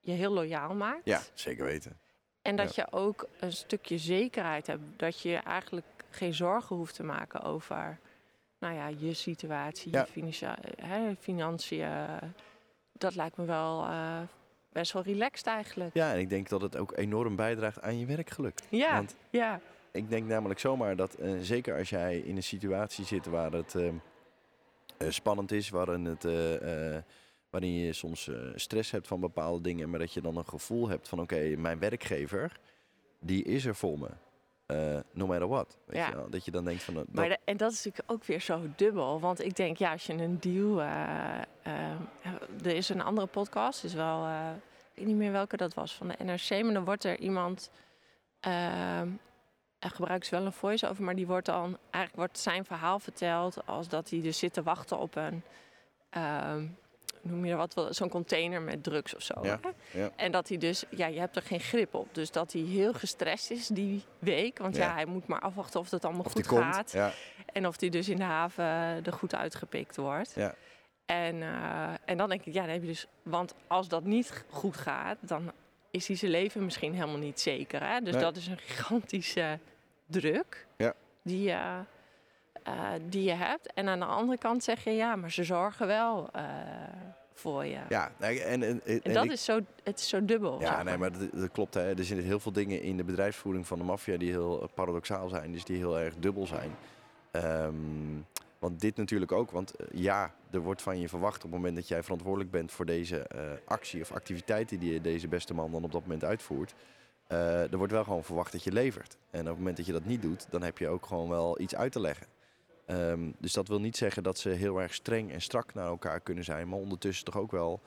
Speaker 2: je heel loyaal maakt.
Speaker 1: Ja, zeker weten.
Speaker 2: En dat je ook een stukje zekerheid hebt. Dat je eigenlijk geen zorgen hoeft te maken over nou ja, je situatie,
Speaker 1: Ja.
Speaker 2: je hè, financiën. Dat lijkt me wel eh, best wel relaxed eigenlijk.
Speaker 1: Ja, en ik denk dat het ook enorm bijdraagt aan je werkgeluk.
Speaker 2: Ja,
Speaker 1: Want
Speaker 2: ja.
Speaker 1: ik denk namelijk zomaar dat, eh, zeker als jij in een situatie zit waar het eh, eh, spannend is, waarin, het, eh, eh, waarin je soms eh, stress hebt van bepaalde dingen, maar dat je dan een gevoel hebt van oké, mijn werkgever, die is er voor me. Eh, no matter what. Weet
Speaker 2: Ja.
Speaker 1: je wel? Dat je dan denkt van... eh, dat-
Speaker 2: Maar de- en dat is natuurlijk ook weer zo dubbel. Want ik denk, ja, als je een deal... eh, eh, er is een andere podcast, is wel... eh, ik weet niet meer welke dat was, van de NRC. Maar dan wordt er iemand... eh, gebruikt ze wel een voice-over, maar die wordt dan... Eigenlijk wordt zijn verhaal verteld als dat hij dus zit te wachten op een... eh, noem je wat, wel, zo'n container met drugs of zo.
Speaker 1: Ja, ja.
Speaker 2: En dat hij dus, ja, je hebt er geen grip op. Dus dat hij heel gestrest is die week. Want ja,
Speaker 1: Ja.
Speaker 2: hij moet maar afwachten of het allemaal
Speaker 1: of
Speaker 2: goed
Speaker 1: komt.
Speaker 2: gaat. En of die dus in de haven er goed uitgepikt wordt.
Speaker 1: Ja.
Speaker 2: En, eh, en dan denk ik, ja, dan heb je dus... Want als dat niet goed gaat, dan is hij zijn leven misschien helemaal niet zeker. Hè? Dus
Speaker 1: Nee.
Speaker 2: dat is een gigantische druk
Speaker 1: Ja.
Speaker 2: die, je, eh, die je hebt. En aan de andere kant zeg je, ja, maar ze zorgen wel eh, voor je.
Speaker 1: ja en, en, en,
Speaker 2: En dat
Speaker 1: ik-
Speaker 2: is zo, het is zo dubbel.
Speaker 1: Ja, nee, maar dat, dat klopt. Hè. Er zitten heel veel dingen in de bedrijfsvoering van de maffia die heel paradoxaal zijn. Dus die heel erg dubbel zijn. Ehm, want dit natuurlijk ook. Want eh, ja, er wordt van je verwacht op het moment dat jij verantwoordelijk bent voor deze actie of activiteiten die deze beste man dan op dat moment uitvoert. Eh, er wordt wel gewoon verwacht dat je levert. En op het moment dat je dat niet doet, dan heb je ook gewoon wel iets uit te leggen. Ehm, dus dat wil niet zeggen dat ze heel erg streng en strak naar elkaar kunnen zijn. Maar ondertussen toch ook wel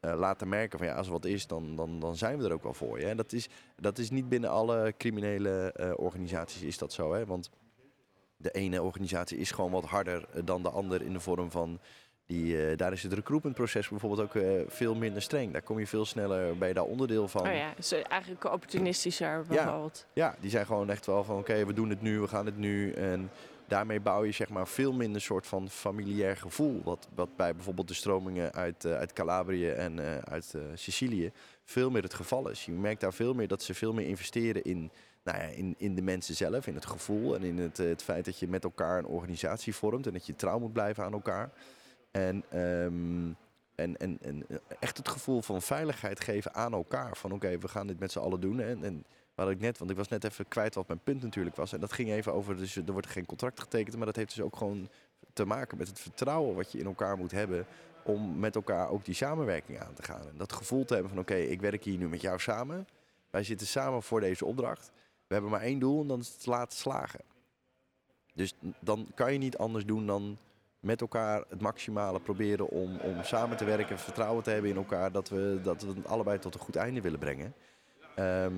Speaker 1: eh, laten merken van ja, als er wat is, dan, dan, dan zijn we er ook wel voor je. Dat is, dat is niet binnen alle criminele eh, organisaties is dat zo. Hè? Want de ene organisatie is gewoon wat harder dan de ander in de vorm van... Die, eh, daar is het recruitmentproces bijvoorbeeld ook eh, veel minder streng. Daar kom je veel sneller, je daar onderdeel van.
Speaker 2: Oh ja, dus eigenlijk opportunistischer bijvoorbeeld.
Speaker 1: Ja, die zijn gewoon echt wel van oké, we doen het nu, we gaan het nu. En daarmee bouw je zeg maar veel minder soort van familiair gevoel. Wat, wat bij bijvoorbeeld de stromingen uit, eh, uit Calabrië en eh, uit eh, Sicilië veel meer het geval is. Je merkt daar veel meer dat ze veel meer investeren in, nou ja, in, in de mensen zelf, in het gevoel en in het, eh, het feit dat je met elkaar een organisatie vormt en dat je trouw moet blijven aan elkaar. En, ehm, en, en, en echt het gevoel van veiligheid geven aan elkaar. Van oké, we gaan dit met z'n allen doen. En, en wat ik net, want ik was net even kwijt wat mijn punt natuurlijk was. En dat ging even over, dus er wordt geen contract getekend. Maar dat heeft dus ook gewoon te maken met het vertrouwen wat je in elkaar moet hebben. Om met elkaar ook die samenwerking aan te gaan. En dat gevoel te hebben van oké, ik werk hier nu met jou samen. Wij zitten samen voor deze opdracht. We hebben maar één doel en dat is het laten slagen. Dus dan kan je niet anders doen dan met elkaar het maximale proberen om, om samen te werken, vertrouwen te hebben in elkaar, dat we, dat we het allebei tot een goed einde willen brengen. Ehm,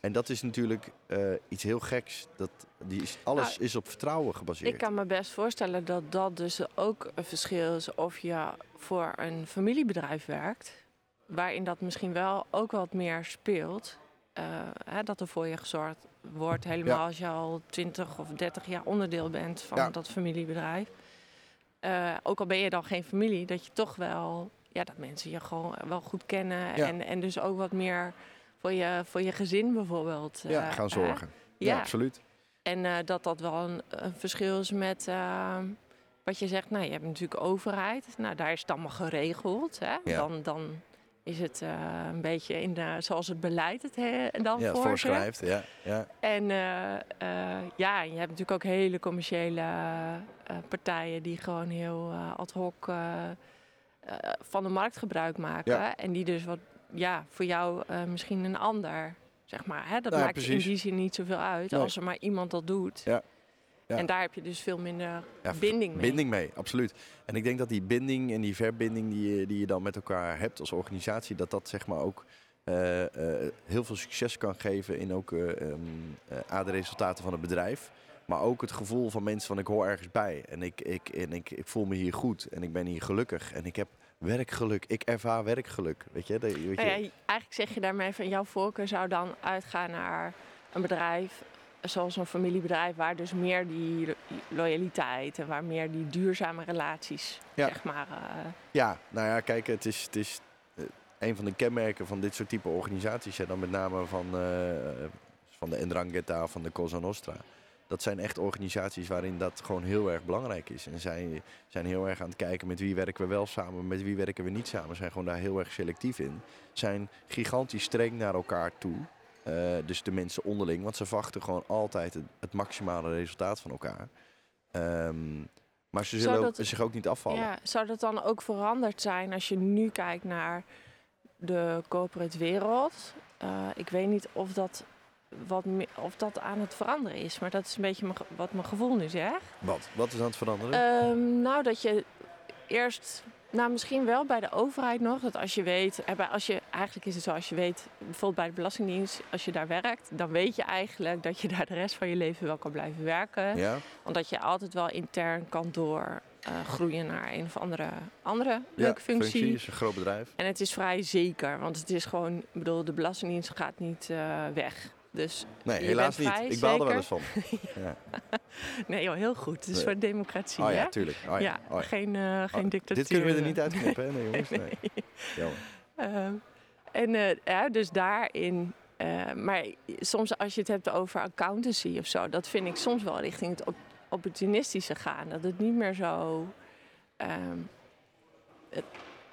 Speaker 1: en dat is natuurlijk eh, iets heel geks. Dat, die is, alles
Speaker 2: Nou,
Speaker 1: is op vertrouwen gebaseerd.
Speaker 2: Ik kan me best voorstellen dat dat dus ook een verschil is of je voor een familiebedrijf werkt, waarin dat misschien wel ook wat meer speelt. eh, hè, dat er voor je gezorgd wordt, helemaal
Speaker 1: Ja.
Speaker 2: als je al 20 of 30 jaar onderdeel bent van
Speaker 1: Ja.
Speaker 2: dat familiebedrijf. Eh, ook al ben je dan geen familie, dat je toch wel, ja, dat mensen je gewoon wel goed kennen.
Speaker 1: Ja.
Speaker 2: En, en dus ook wat meer voor je, voor je gezin bijvoorbeeld.
Speaker 1: ja,
Speaker 2: eh,
Speaker 1: gaan zorgen. Ja,
Speaker 2: Ja.
Speaker 1: absoluut.
Speaker 2: En eh, dat dat wel een, een verschil is met eh, wat je zegt. Nou, je hebt natuurlijk overheid. Nou, daar is het allemaal geregeld. Hè?
Speaker 1: Ja.
Speaker 2: Dan, dan is het eh, een beetje in de, zoals het beleid het hè, dan
Speaker 1: Ja,
Speaker 2: voorschrijft.
Speaker 1: Ja, ja.
Speaker 2: En eh, eh, ja, je hebt natuurlijk ook hele commerciële partijen die gewoon heel ad hoc van de markt gebruik maken.
Speaker 1: Ja.
Speaker 2: En die dus wat, ja, voor jou misschien een ander, zeg maar. Hè? Dat
Speaker 1: Nou
Speaker 2: maakt in die zin niet zoveel uit
Speaker 1: Nee.
Speaker 2: als er maar iemand dat doet.
Speaker 1: Ja. Ja.
Speaker 2: En daar heb je dus veel minder
Speaker 1: Ja,
Speaker 2: binding mee.
Speaker 1: Binding mee, absoluut. En ik denk dat die binding en die verbinding die je, die je dan met elkaar hebt als organisatie, dat dat zeg maar ook eh, eh, heel veel succes kan geven in ook aan de resultaten van het bedrijf. Maar ook het gevoel van mensen van ik hoor ergens bij en ik, ik, en ik, ik voel me hier goed en ik ben hier gelukkig en ik heb werkgeluk. Ik ervaar werkgeluk. Weet je? Weet je?
Speaker 2: Nou ja, eigenlijk zeg je daarmee van jouw voorkeur zou dan uitgaan naar een bedrijf zoals een familiebedrijf waar dus meer die lo- loyaliteit en waar meer die duurzame relaties
Speaker 1: Ja.
Speaker 2: zeg maar eh,
Speaker 1: Ja, nou ja, kijk, het is, het is eh, een van de kenmerken van dit soort type organisaties. En dan met name van, eh, van de Ndrangheta, van de Cosa Nostra. Dat zijn echt organisaties waarin dat gewoon heel erg belangrijk is. En zij zijn heel erg aan het kijken met wie werken we wel samen, met wie werken we niet samen. Zijn gewoon daar heel erg selectief in. Zijn gigantisch streng naar elkaar toe. Eh, dus de mensen onderling, want ze verwachten gewoon altijd het, het maximale resultaat van elkaar. Ehm, maar ze zullen ook- zich ook niet afvallen.
Speaker 2: Ja, zou dat dan ook veranderd zijn als je nu kijkt naar de corporate wereld? Eh, ik weet niet of dat, wat of dat aan het veranderen is, maar dat is een beetje wat mijn gevoel nu zegt.
Speaker 1: Wat? Wat is aan het veranderen?
Speaker 2: Ehm, nou, dat je eerst, nou misschien wel bij de overheid nog, dat als je weet, eh, als je, eigenlijk is het zo, als je weet, bijvoorbeeld bij de Belastingdienst, als je daar werkt, dan weet je eigenlijk dat je daar de rest van je leven wel kan blijven werken.
Speaker 1: ja?
Speaker 2: Omdat je altijd wel intern kan doorgroeien naar een of andere, andere
Speaker 1: ja,
Speaker 2: leuke functie.
Speaker 1: is een groot bedrijf.
Speaker 2: En het is vrij zeker, want het is gewoon, ik bedoel, de Belastingdienst gaat niet eh, weg. Dus
Speaker 1: Nee, helaas niet.
Speaker 2: vrij
Speaker 1: Ik baal er wel eens van. ja.
Speaker 2: nee joh, heel goed. Het is
Speaker 1: Nee.
Speaker 2: voor democratie,
Speaker 1: Oh
Speaker 2: hè?
Speaker 1: ja, tuurlijk. Oh, ja.
Speaker 2: ja,
Speaker 1: Oh, ja.
Speaker 2: geen, eh, geen
Speaker 1: Oh,
Speaker 2: dictatuur.
Speaker 1: Dit kunnen we er niet uitknippen, hè? Nee, jongens. Nee.
Speaker 2: Nee.
Speaker 1: Jammer.
Speaker 2: Ehm, en eh, ja, dus daarin. eh, maar soms als je het hebt over accountancy of zo, dat vind ik soms wel richting het op- opportunistische gaan. Dat het niet meer zo. ehm, het-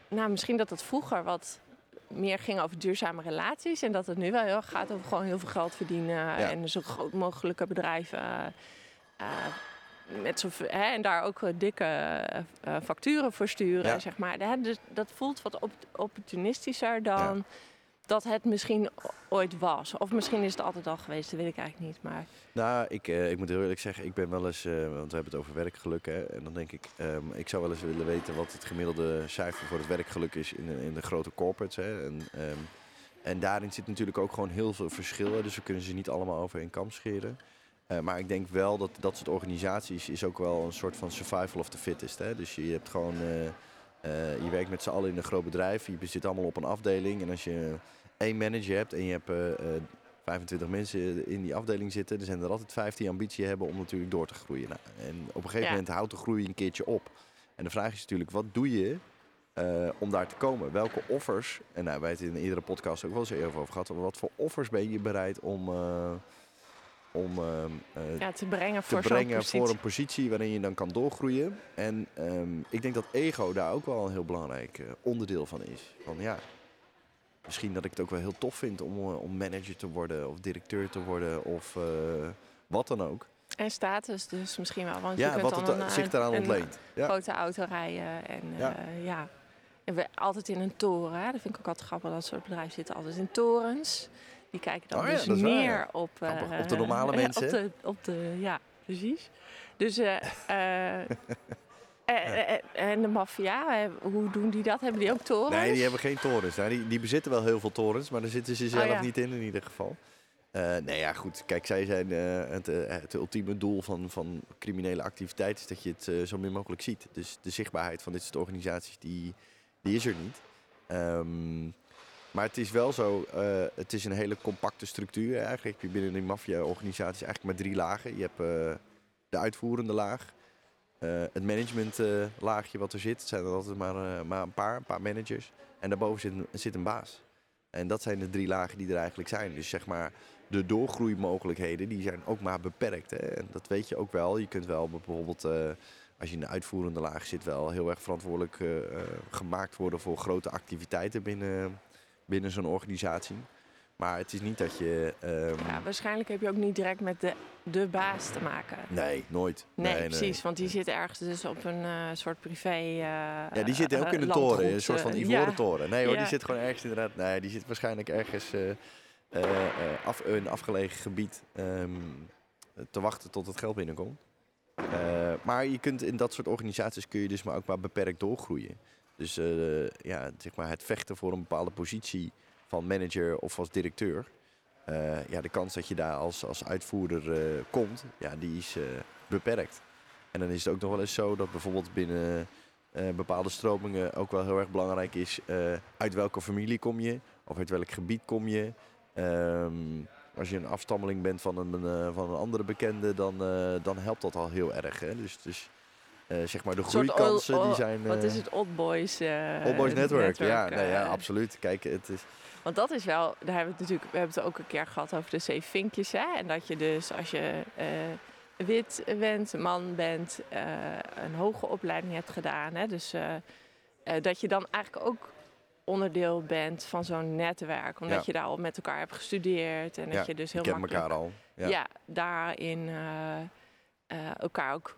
Speaker 2: nou, misschien dat het vroeger wat meer ging over duurzame relaties. En dat het nu wel heel gaat over gewoon heel veel geld verdienen. En zo groot mogelijke bedrijven. eh, met zo, hè, en daar ook eh, dikke eh, eh, facturen voor sturen,
Speaker 1: Ja.
Speaker 2: zeg maar. Hè, dus dat voelt wat op, opportunistischer dan dat het misschien ooit was. Of misschien is het altijd al geweest, dat weet ik eigenlijk niet. Maar
Speaker 1: Nou, ik, ik moet heel eerlijk zeggen, ik ben wel eens, want we hebben het over werkgeluk, hè, en dan denk ik, ehm, ik zou wel eens willen weten wat het gemiddelde cijfer voor het werkgeluk is in, de- in de grote corporates. Hè. En, ehm, en daarin zit natuurlijk ook gewoon heel veel verschillen, dus we kunnen ze niet allemaal over één kam scheren. Eh, maar ik denk wel dat dat soort organisaties is ook wel een soort van survival of the fittest. Hè. Dus je hebt gewoon, eh, eh, je werkt met z'n allen in een groot bedrijf, je zit allemaal op een afdeling. En als je één manager hebt en je hebt eh, eh, 25 mensen in die afdeling zitten. Er zijn er altijd 15 die ambitie hebben om natuurlijk door te groeien. Nou, en op een gegeven
Speaker 2: Ja.
Speaker 1: moment houdt de groei een keertje op. En de vraag is natuurlijk, wat doe je om daar te komen? Welke offers, en nou, wij hebben het in iedere podcast ook wel eens even over gehad. Wat voor offers ben je bereid om, om ehm, eh,
Speaker 2: ja, te brengen voor
Speaker 1: brengen een positie waarin je dan kan doorgroeien. En ehm, ik denk dat ego daar ook wel een heel belangrijk eh, onderdeel van is. Van ja, misschien dat ik het ook wel heel tof vind om, eh, om manager te worden of directeur te worden of wat dan ook.
Speaker 2: En status dus misschien wel. Want je
Speaker 1: Ja,
Speaker 2: kunt
Speaker 1: wat
Speaker 2: dan
Speaker 1: het
Speaker 2: een,
Speaker 1: zich daaraan
Speaker 2: een
Speaker 1: ontleent. Ja.
Speaker 2: grote auto rijden. En
Speaker 1: Ja.
Speaker 2: ja. ja. En we, altijd in een toren. Hè? Dat vind ik ook altijd grappig. Dat soort bedrijven zitten altijd in torens. Die kijken dan
Speaker 1: Oh
Speaker 2: dus
Speaker 1: waar,
Speaker 2: neer
Speaker 1: ja.
Speaker 2: op... eh.
Speaker 1: Op de normale
Speaker 2: eh,
Speaker 1: mensen,
Speaker 2: Op de, op de, ja, precies. Dus... eh, en de maffia, hoe doen die dat? Hebben die ook torens?
Speaker 1: Nee, die hebben geen torens. Nou, die, die bezitten wel heel veel torens, maar daar zitten ze zelf
Speaker 2: Oh ja.
Speaker 1: niet in in ieder geval. Eh, nee, ja, goed. Kijk, zij zijn eh, het, het ultieme doel van, van criminele activiteit is dat je het zo min mogelijk ziet. Dus de zichtbaarheid van dit soort organisaties, die, die is er niet. Ehm, maar het is wel zo, eh, het is een hele compacte structuur eigenlijk. Je binnen die maffia-organisaties eigenlijk maar drie lagen. Je hebt eh, de uitvoerende laag, het managementlaagje wat er zit. Het zijn er altijd maar, maar een paar, een paar managers. En daarboven zit een, zit een baas. En dat zijn de drie lagen die er eigenlijk zijn. Dus zeg maar, de doorgroeimogelijkheden die zijn ook maar beperkt. Hè? En dat weet je ook wel. Je kunt wel bijvoorbeeld, als je in de uitvoerende laag zit, wel heel erg verantwoordelijk gemaakt worden voor grote activiteiten binnen, binnen zo'n organisatie. Maar het is niet dat je.
Speaker 2: Um... Ja, waarschijnlijk heb je ook niet direct met de, de baas te maken.
Speaker 1: Nee, nooit.
Speaker 2: Nee, nee precies. Want die zit ergens dus op een uh, soort privé. Uh,
Speaker 1: ja, die zit ook in een toren, een soort van ivoren ja. toren. Nee hoor, die zit gewoon ergens inderdaad. Nee, die zit waarschijnlijk ergens af, een afgelegen gebied um, te wachten tot het geld binnenkomt. maar je kunt in dat soort organisaties kun je dus maar ook maar beperkt doorgroeien. Dus ja, zeg maar het vechten voor een bepaalde positie van manager of als directeur. Uh, ja, de kans dat je daar als, als uitvoerder uh, komt, ja, die is beperkt. En dan is het ook nog wel eens zo dat bijvoorbeeld binnen bepaalde stromingen ook wel heel erg belangrijk is uit welke familie kom je of uit welk gebied kom je. Um, als je een afstammeling bent van een, van een andere bekende, dan, dan helpt dat al heel erg. Hè? Dus, dus zeg maar de groeikansen die zijn...
Speaker 2: wat is het? Old Boys...
Speaker 1: Old Boys Network, network ja, nee, ja, absoluut. Kijk, het is...
Speaker 2: Want dat is wel, daar hebben we het natuurlijk, we hebben het ook een keer gehad over de zeven vinkjes. Hè? En dat je dus als je uh, wit bent, man bent, uh, een hoge opleiding hebt gedaan. Hè? Dus uh, dat je dan eigenlijk ook onderdeel bent van zo'n netwerk. Omdat je daar al met elkaar hebt gestudeerd. En dat je dus heel makkelijk...
Speaker 1: elkaar al.
Speaker 2: Ja, ja daarin elkaar ook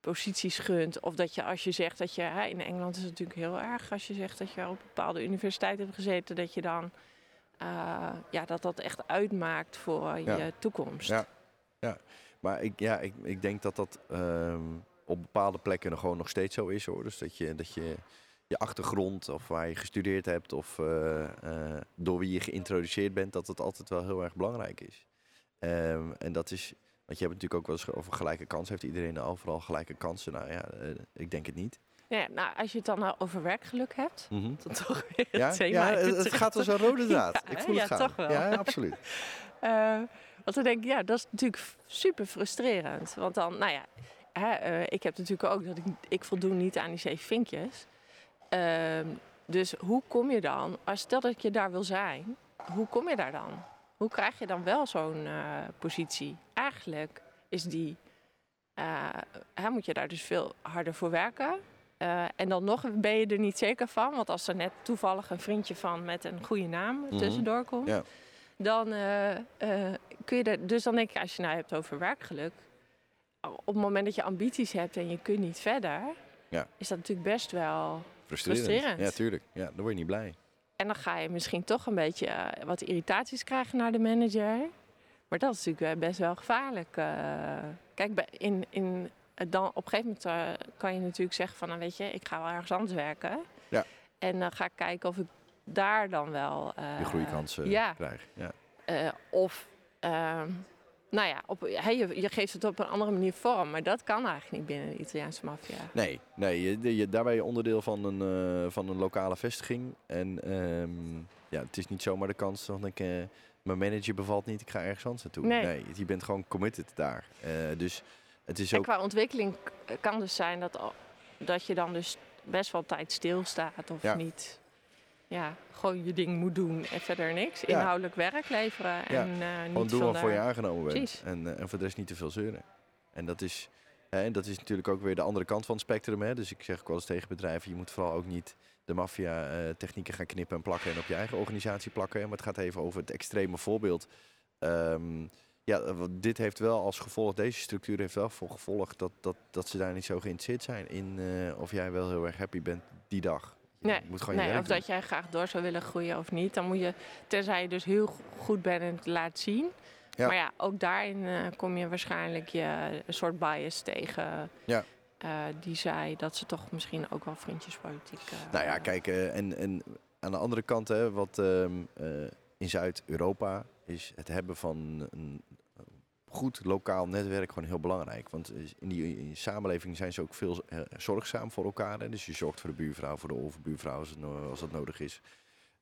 Speaker 2: posities gunt. Of dat je als je zegt dat je, hè, in Engeland is het natuurlijk heel erg als je zegt dat je op een bepaalde universiteit hebt gezeten, dat je dan uh, ja, dat dat echt uitmaakt voor je toekomst.
Speaker 1: Ja, ja. maar ik, ja, ik, ik denk dat dat um, op bepaalde plekken nog gewoon nog steeds zo is hoor. Dus dat je, dat je je achtergrond of waar je gestudeerd hebt of uh, uh, door wie je geïntroduceerd bent, dat het altijd wel heel erg belangrijk is. Um, en dat is want je hebt natuurlijk ook wel eens over gelijke kansen. Heeft iedereen overal gelijke kansen? Nou ja, uh, ik denk het niet.
Speaker 2: Ja, nou, als je het dan nou over werkgeluk hebt, mm -hmm. dan toch weer het
Speaker 1: ja?
Speaker 2: thema.
Speaker 1: Ja, het, gaat als een rode draad. Ja, ik voel het
Speaker 2: ja, toch wel.
Speaker 1: Ja, absoluut.
Speaker 2: uh, want dan denk ik, ja, dat is natuurlijk super frustrerend. Want dan, nou ja, hè, uh, ik heb natuurlijk ook dat ik, ik voldoen niet aan die zeven vinkjes. Uh, dus hoe kom je dan, als stel dat je daar wil zijn, hoe kom je daar dan? Hoe krijg je dan wel zo'n uh, positie? Eigenlijk is die, uh, moet je daar dus veel harder voor werken. Uh, en dan nog ben je er niet zeker van, want als er net toevallig een vriendje van met een goede naam mm -hmm. tussendoor komt, ja. dan kun je er. Dus dan denk ik, als je nou hebt over werkgeluk, op het moment dat je ambities hebt en je kunt niet verder, ja. is dat natuurlijk best wel frustrerend. frustrerend.
Speaker 1: Ja, tuurlijk. Ja, dan word je niet blij.
Speaker 2: En dan ga je misschien toch een beetje uh, wat irritaties krijgen naar de manager. Maar dat is natuurlijk best wel gevaarlijk. Uh, kijk, in, in, dan, op een gegeven moment kan je natuurlijk zeggen van... Nou weet je, ik ga wel ergens anders werken. Ja. En dan ga ik kijken of ik daar dan wel...
Speaker 1: de groeikansen ja. krijg.
Speaker 2: Ja. of ehm, nou ja, op, je, je, geeft het op een andere manier vorm, maar dat kan eigenlijk niet binnen de Italiaanse maffia.
Speaker 1: Nee, nee je, je, daar ben je onderdeel van een, uh, van een lokale vestiging. En um, ja, het is niet zomaar de kans dat ik, uh, mijn manager bevalt niet, ik ga ergens anders naartoe. Nee. nee je bent gewoon committed daar. Uh, dus het is
Speaker 2: en
Speaker 1: ook...
Speaker 2: qua ontwikkeling kan dus zijn dat, dat je dan dus best wel tijd stilstaat of ja. niet ja, gewoon je ding moet doen en verder niks. Inhoudelijk werk leveren. En, uh,
Speaker 1: gewoon doen waarvoor je aangenomen bent. En, uh, en voor de rest niet te veel zeuren. En dat is, hè, dat is natuurlijk ook weer de andere kant van het spectrum. Hè. Dus ik zeg ook wel eens tegen bedrijven, je moet vooral ook niet de maffia uh, technieken gaan knippen en plakken en op je eigen organisatie plakken. Maar het gaat even over het extreme voorbeeld. Um, ja, dit heeft wel als gevolg, deze structuur heeft wel voor gevolg dat, dat, dat ze daar niet zo geïnteresseerd zijn in of jij wel heel erg happy bent die dag.
Speaker 2: Nee, nee of dat jij graag door zou willen groeien of niet. Dan moet je, tenzij je dus heel goed bent en het laat zien. Ja. Maar ja, ook daarin uh, kom je waarschijnlijk je een soort bias tegen. Ja. Uh, die zei dat ze toch misschien ook wel vriendjespolitiek. Uh,
Speaker 1: nou ja, kijk, en, en aan de andere kant, hè, wat ehm, in Zuid-Europa is het hebben van een goed lokaal netwerk gewoon heel belangrijk. Want in die samenleving zijn ze ook veel uh, zorgzaam voor elkaar. Dus je zorgt voor de buurvrouw, voor de overbuurvrouw als, dat nodig is.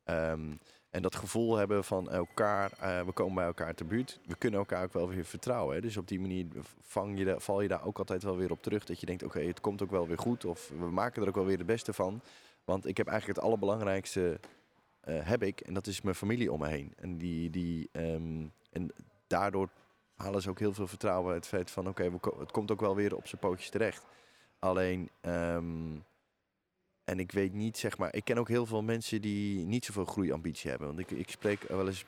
Speaker 1: Um, En dat gevoel hebben van elkaar, eh, we komen bij elkaar te buurt. We kunnen elkaar ook wel weer vertrouwen. Hè? Dus op die manier vang je val je daar ook altijd wel weer op terug. Dat je denkt, oké, het komt ook wel weer goed. Of we maken er ook wel weer het beste van. Want ik heb eigenlijk het allerbelangrijkste eh, heb ik. En dat is mijn familie om me heen. En, die, die, ehm, en daardoor halen ze ook heel veel vertrouwen. Het feit van, oké, het komt ook wel weer op zijn pootjes terecht. Alleen... ehm, en ik weet niet, zeg maar, ik ken ook heel veel mensen die niet zoveel groeiambitie hebben. Want ik, ik spreek wel eens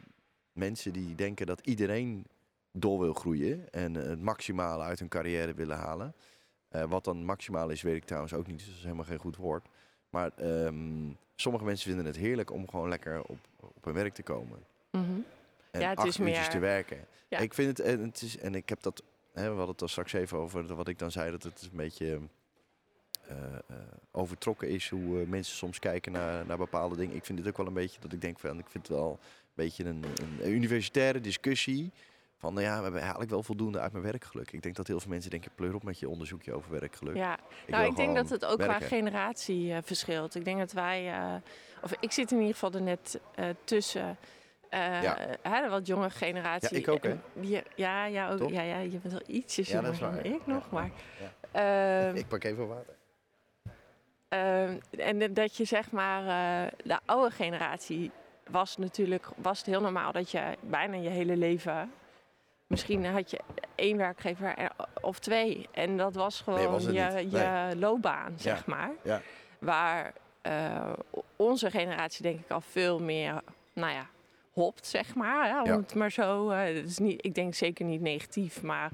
Speaker 1: mensen die denken dat iedereen door wil groeien en het maximale uit hun carrière willen halen. Eh, wat dan maximaal is, weet ik trouwens ook niet, dus dat is helemaal geen goed woord. Maar ehm, sommige mensen vinden het heerlijk om gewoon lekker op, op hun werk te komen.
Speaker 2: Mhm.
Speaker 1: En
Speaker 2: Ja, het
Speaker 1: acht
Speaker 2: is
Speaker 1: uurtjes
Speaker 2: meer-
Speaker 1: te werken.
Speaker 2: Ja.
Speaker 1: Ik vind het, en het is, en ik heb dat, hè, we hadden het al straks even over wat ik dan zei, dat het een beetje eh, eh, overtrokken is hoe eh, mensen soms kijken naar, naar bepaalde dingen. Ik vind dit ook wel een beetje dat ik denk van, ik vind het wel een beetje een, een universitaire discussie. Van nou ja, we hebben eigenlijk wel voldoende uit mijn werkgeluk. Ik denk dat heel veel mensen denken, pleur op met je onderzoekje over werkgeluk.
Speaker 2: Ja,
Speaker 1: Ik
Speaker 2: nou, ik denk dat het ook qua generatie verschilt. Ik denk dat wij, of ik zit in ieder geval er net tussen. Eh,
Speaker 1: Ja.
Speaker 2: hè, wat jongere generatie.
Speaker 1: Ja, ik ook, hè?
Speaker 2: Die- ja, ja, ook, ja, ja, je bent wel ietsjes
Speaker 1: Ja,
Speaker 2: jonger dan ik nog. Maar, ehm,
Speaker 1: Ik pak even water.
Speaker 2: Ehm, en dat je zeg maar, eh, de oude generatie was natuurlijk, was het heel normaal dat je bijna je hele leven, misschien had je één werkgever of twee. En dat was gewoon
Speaker 1: was
Speaker 2: je, je loopbaan, zeg maar.
Speaker 1: Ja.
Speaker 2: Waar eh, onze generatie denk ik al veel meer, nou ja, hopt, zeg maar. Ja, om
Speaker 1: Ja.
Speaker 2: het maar zo, eh, het is niet, ik denk zeker niet negatief, maar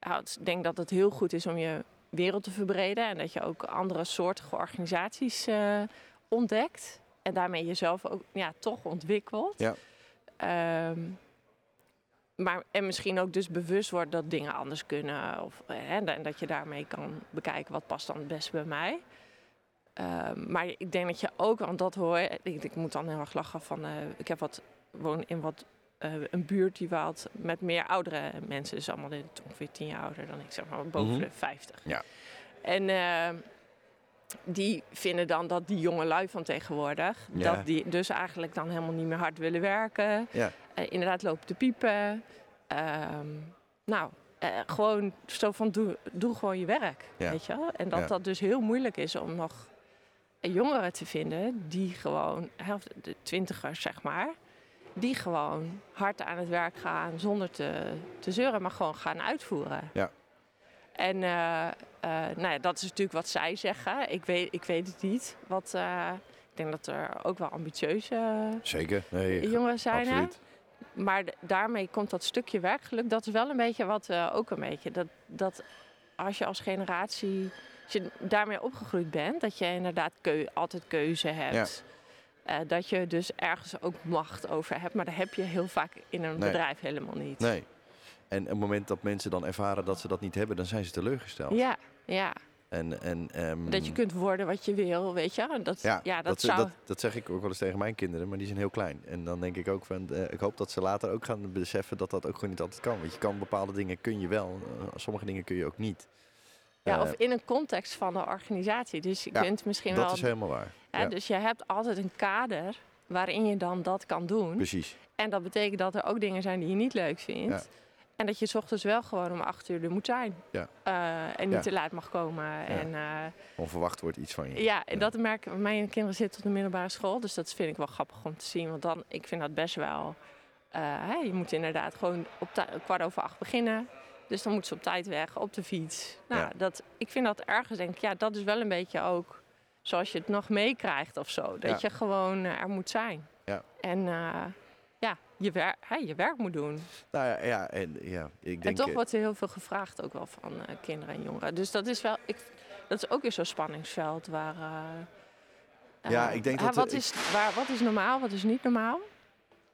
Speaker 2: ik denk dat het heel goed is om je wereld te verbreden. En dat je ook andere soortige organisaties eh, ontdekt. En daarmee jezelf ook ja, toch ontwikkelt.
Speaker 1: Ja.
Speaker 2: Ehm, maar, en misschien ook dus bewust wordt dat dingen anders kunnen. Of, eh, en, en dat je daarmee kan bekijken wat past dan het best bij mij. Ehm, maar ik denk dat je ook, want dat hoor ik, ik moet dan heel erg lachen van, ik heb wat, woon in wat, eh, een buurt die wat met meer oudere mensen, dus allemaal ongeveer tien jaar ouder dan ik, zeg maar boven
Speaker 1: Mhm.
Speaker 2: de 50.
Speaker 1: Ja.
Speaker 2: En ehm, die vinden dan dat die jonge lui van tegenwoordig,
Speaker 1: Ja.
Speaker 2: dat die dus eigenlijk dan helemaal niet meer hard willen werken.
Speaker 1: Ja.
Speaker 2: Eh, inderdaad lopen te piepen. Ehm, nou, eh, gewoon zo van doe, doe gewoon je werk,
Speaker 1: Ja.
Speaker 2: weet je wel? En dat
Speaker 1: Ja.
Speaker 2: dat dus heel moeilijk is om nog jongeren te vinden die gewoon, de twintigers zeg maar, die gewoon hard aan het werk gaan zonder te, te zeuren, maar gewoon gaan uitvoeren.
Speaker 1: Ja.
Speaker 2: En eh, nou ja, dat is natuurlijk wat zij zeggen. Ik weet, ik weet het niet. Wat, eh, ik denk dat er ook wel ambitieuze
Speaker 1: Zeker. Nee,
Speaker 2: jongeren zijn. hè? Maar daarmee komt dat stukje werkgeluk. Dat is wel een beetje wat ook een beetje. Dat, dat als je als generatie. Als je daarmee opgegroeid bent, dat je inderdaad keu- altijd keuze hebt. Eh, dat je dus ergens ook macht over hebt. Maar dat heb je heel vaak in een
Speaker 1: Nee.
Speaker 2: bedrijf helemaal niet.
Speaker 1: Nee. En op het moment dat mensen dan ervaren dat ze dat niet hebben, dan zijn ze teleurgesteld.
Speaker 2: Ja, ja.
Speaker 1: En, en, ehm,
Speaker 2: Dat je kunt worden wat je wil, weet je. Dat,
Speaker 1: Ja,
Speaker 2: ja, dat,
Speaker 1: dat,
Speaker 2: zou...
Speaker 1: dat, dat zeg ik ook wel eens tegen mijn kinderen, maar die zijn heel klein. En dan denk ik ook van, eh, ik hoop dat ze later ook gaan beseffen dat dat ook gewoon niet altijd kan. Want je kan bepaalde dingen kun je wel, eh, sommige dingen kun je ook niet.
Speaker 2: Ja,
Speaker 1: Eh,
Speaker 2: of in een context van de organisatie. Dus je
Speaker 1: Ja,
Speaker 2: kunt misschien
Speaker 1: dat
Speaker 2: wel...
Speaker 1: is helemaal waar.
Speaker 2: Ja,
Speaker 1: Ja,
Speaker 2: Dus je hebt altijd een kader waarin je dan dat kan doen.
Speaker 1: precies.
Speaker 2: En dat betekent dat er ook dingen zijn die je niet leuk vindt. En dat je 's ochtends wel gewoon om acht uur er moet zijn.
Speaker 1: Ja.
Speaker 2: Eh, en niet
Speaker 1: Ja.
Speaker 2: te laat mag komen. En, eh,
Speaker 1: Onverwacht wordt iets van je.
Speaker 2: ja, en dat merken mijn kinderen zitten op de middelbare school. Dus dat vind ik wel grappig om te zien. Want dan, ik vind dat best wel... je moet inderdaad gewoon op kwart over acht beginnen. Dus dan moeten ze op tijd weg, op de fiets. Nou,
Speaker 1: Ja.
Speaker 2: dat, ik vind dat ergens, denk ik, ja, dat is wel een beetje ook zoals je het nog meekrijgt of zo. Dat
Speaker 1: Ja.
Speaker 2: je gewoon eh, er moet zijn.
Speaker 1: Ja.
Speaker 2: En eh, ja, je, wer hè, je werk moet doen.
Speaker 1: Nou ja, ja, en, ja ik denk...
Speaker 2: en toch
Speaker 1: eh,
Speaker 2: wordt er heel veel gevraagd ook wel van kinderen en jongeren. Dus dat is wel, ik, dat is ook weer zo'n spanningsveld waar...
Speaker 1: Ja, ik denk dat,
Speaker 2: Wat is, waar, wat is normaal, wat is niet normaal?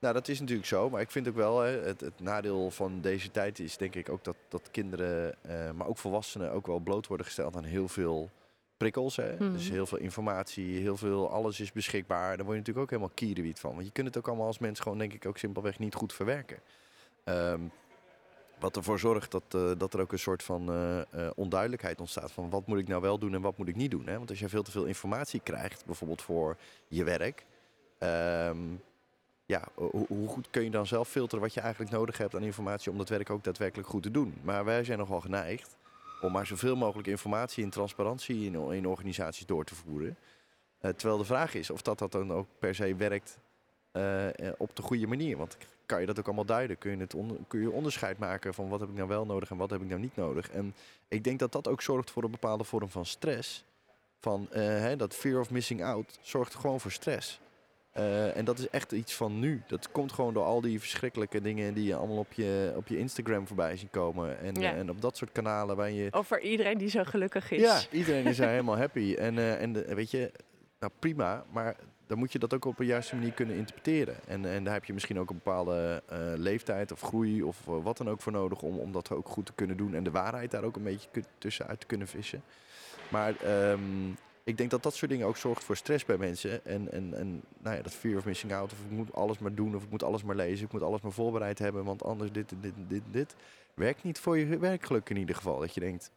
Speaker 1: Nou, dat is natuurlijk zo. Maar ik vind ook wel, hè, het, het nadeel van deze tijd is denk ik ook dat, dat kinderen, eh, maar ook volwassenen, ook wel bloot worden gesteld aan heel veel prikkels. Hè?
Speaker 2: Mhm.
Speaker 1: Dus heel veel informatie, heel veel, alles is beschikbaar. Daar word je natuurlijk ook helemaal kierenwiet van. Want je kunt het ook allemaal als mens gewoon, denk ik, ook simpelweg niet goed verwerken. Ehm, wat ervoor zorgt dat, eh, dat er ook een soort van eh, onduidelijkheid ontstaat. Van wat moet ik nou wel doen en wat moet ik niet doen. Hè? Want als je veel te veel informatie krijgt, bijvoorbeeld voor je werk. ehm, ja, hoe, goed kun je dan zelf filteren wat je eigenlijk nodig hebt aan informatie om dat werk ook daadwerkelijk goed te doen. Maar wij zijn nogal geneigd om maar zoveel mogelijk informatie en transparantie in, in organisaties door te voeren. Uh, terwijl de vraag is of dat, dat dan ook per se werkt uh, op de goede manier. Want kan je dat ook allemaal duiden? Kun je, het kun je onderscheid maken van wat heb ik nou wel nodig en wat heb ik nou niet nodig? En ik denk dat dat ook zorgt voor een bepaalde vorm van stress. Van hè, dat fear of missing out zorgt gewoon voor stress. Uh, en dat is echt iets van nu. Dat komt gewoon door al die verschrikkelijke dingen die je allemaal op je, op je Instagram voorbij zien komen. En,
Speaker 2: Ja.
Speaker 1: en op dat soort kanalen waar je.
Speaker 2: Over iedereen die zo gelukkig is.
Speaker 1: Ja, iedereen is daar helemaal happy. En, eh, en de- weet je, nou prima, maar dan moet je dat ook op een juiste manier kunnen interpreteren. En, en daar heb je misschien ook een bepaalde eh, leeftijd of groei of eh, wat dan ook voor nodig om, om dat ook goed te kunnen doen. En de waarheid daar ook een beetje tussenuit te kunnen vissen. Maar ehm, ik denk dat dat soort dingen ook zorgt voor stress bij mensen. En, en, en nou ja, dat fear of missing out. Of ik moet alles maar doen, of ik moet alles maar lezen, ik moet alles maar voorbereid hebben, want anders dit, en dit, en dit, en dit. Werkt niet voor je werkgeluk in ieder geval. Dat je denkt,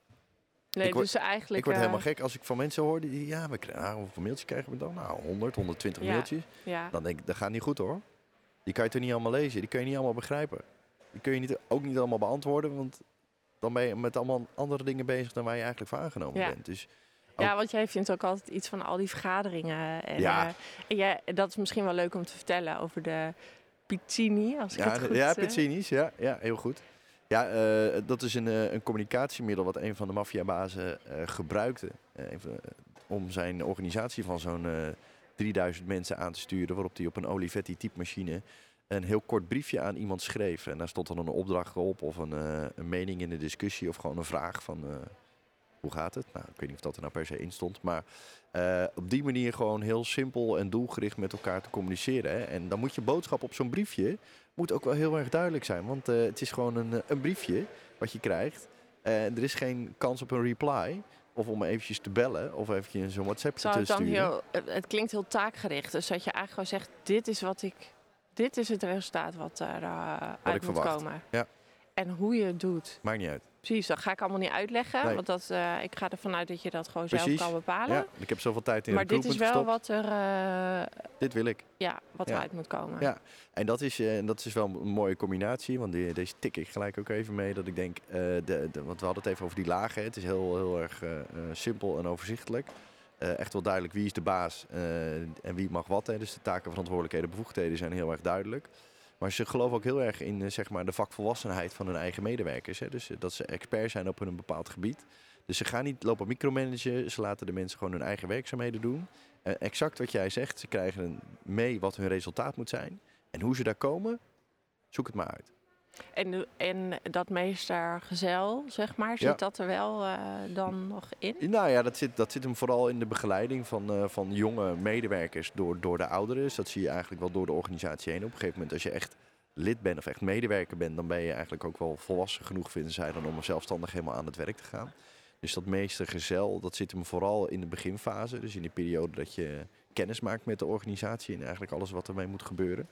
Speaker 2: Nee,
Speaker 1: Ik word-
Speaker 2: dus eigenlijk...
Speaker 1: ik word
Speaker 2: eh,
Speaker 1: helemaal gek als ik van mensen hoor die, ja, we krijgen, nou, hoeveel mailtjes krijgen we dan? Nou, 100, 120
Speaker 2: Ja.
Speaker 1: mailtjes.
Speaker 2: Ja.
Speaker 1: Dan denk ik, dat gaat niet goed hoor. Die kan je toch niet allemaal lezen, die kun je niet allemaal begrijpen. Die kun je niet, ook niet allemaal beantwoorden, want dan ben je met allemaal andere dingen bezig dan waar je eigenlijk voor aangenomen
Speaker 2: Ja.
Speaker 1: bent. Dus
Speaker 2: Ja, want jij vindt ook altijd iets van al die vergaderingen. En,
Speaker 1: Ja.
Speaker 2: eh, en jij, dat is misschien wel leuk om te vertellen over de Pizzini, als ik
Speaker 1: ja,
Speaker 2: het goed...
Speaker 1: ja,
Speaker 2: eh,
Speaker 1: Pizzini's, ja, ja, heel goed. Ja, eh, dat is een, een communicatiemiddel wat een van de maffiabazen gebruikte. even, om zijn organisatie van zo'n eh 3000 mensen aan te sturen. Waarop hij op een Olivetti typemachine een heel kort briefje aan iemand schreef. En daar stond dan een opdracht op of een, een mening in de discussie of gewoon een vraag van... hoe gaat het? Nou, ik weet niet of dat er nou per se in stond. Maar eh, op die manier gewoon heel simpel en doelgericht met elkaar te communiceren. Hè. En dan moet je boodschap op zo'n briefje moet ook wel heel erg duidelijk zijn. Want eh, het is gewoon een, een briefje wat je krijgt. En er is geen kans op een reply. Of om eventjes te bellen of eventjes een WhatsApp te
Speaker 2: dan
Speaker 1: sturen.
Speaker 2: heel... Het, klinkt heel taakgericht. Dus dat je eigenlijk gewoon zegt, dit is wat ik... Dit is het resultaat wat er eh, uit moet
Speaker 1: verwacht.
Speaker 2: komen.
Speaker 1: Ja.
Speaker 2: En hoe je het doet.
Speaker 1: Maakt niet uit.
Speaker 2: Precies, dat ga ik allemaal niet uitleggen.
Speaker 1: Nee.
Speaker 2: Want dat, eh, ik ga ervan uit dat je dat gewoon
Speaker 1: Precies.
Speaker 2: zelf kan bepalen.
Speaker 1: Ja, ik heb zoveel tijd in
Speaker 2: maar dit is wel
Speaker 1: gestopt.
Speaker 2: wat er eh,
Speaker 1: Dit wil ik.
Speaker 2: ja, wat
Speaker 1: Ja.
Speaker 2: eruit moet komen.
Speaker 1: Ja. En dat is, en dat is wel een mooie combinatie. Want die, deze tik ik gelijk ook even mee. Dat ik denk, de, de, want we hadden het even over die lagen. Het is heel, heel erg simpel en overzichtelijk. Echt wel duidelijk wie is de baas en wie mag wat. Hè. Dus de taken, verantwoordelijkheden, bevoegdheden zijn heel erg duidelijk. Maar ze geloven ook heel erg in eh, zeg maar, de vakvolwassenheid van hun eigen medewerkers. Hè. Dus eh, dat ze expert zijn op een bepaald gebied. Dus ze gaan niet lopen micromanagen. Ze laten de mensen gewoon hun eigen werkzaamheden doen. Eh, exact wat jij zegt. Ze krijgen mee wat hun resultaat moet zijn. En hoe ze daar komen, zoek het maar uit.
Speaker 2: En, en dat meestergezel, zeg maar, zit
Speaker 1: Ja.
Speaker 2: dat er wel eh, dan nog in?
Speaker 1: Nou ja, dat zit, dat zit hem vooral in de begeleiding van, eh, van jonge medewerkers door, door de ouderen. Dus dat zie je eigenlijk wel door de organisatie heen. Op een gegeven moment, als je echt lid bent of echt medewerker bent, dan ben je eigenlijk ook wel volwassen genoeg, vinden zij dan, om zelfstandig helemaal aan het werk te gaan. Dus dat meestergezel, dat zit hem vooral in de beginfase. Dus in de periode dat je kennis maakt met de organisatie en eigenlijk alles wat ermee moet gebeuren.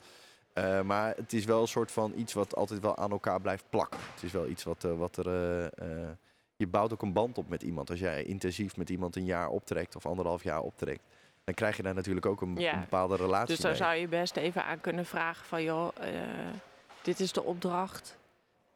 Speaker 1: Eh, maar het is wel een soort van iets wat altijd wel aan elkaar blijft plakken. Het is wel iets wat, eh, wat er. eh, je bouwt ook een band op met iemand. Als jij intensief met iemand een jaar optrekt of anderhalf jaar optrekt, dan krijg je daar natuurlijk ook een,
Speaker 2: Ja.
Speaker 1: een bepaalde relatie
Speaker 2: Dus daar zou je best even aan kunnen vragen van, joh, dit is de opdracht.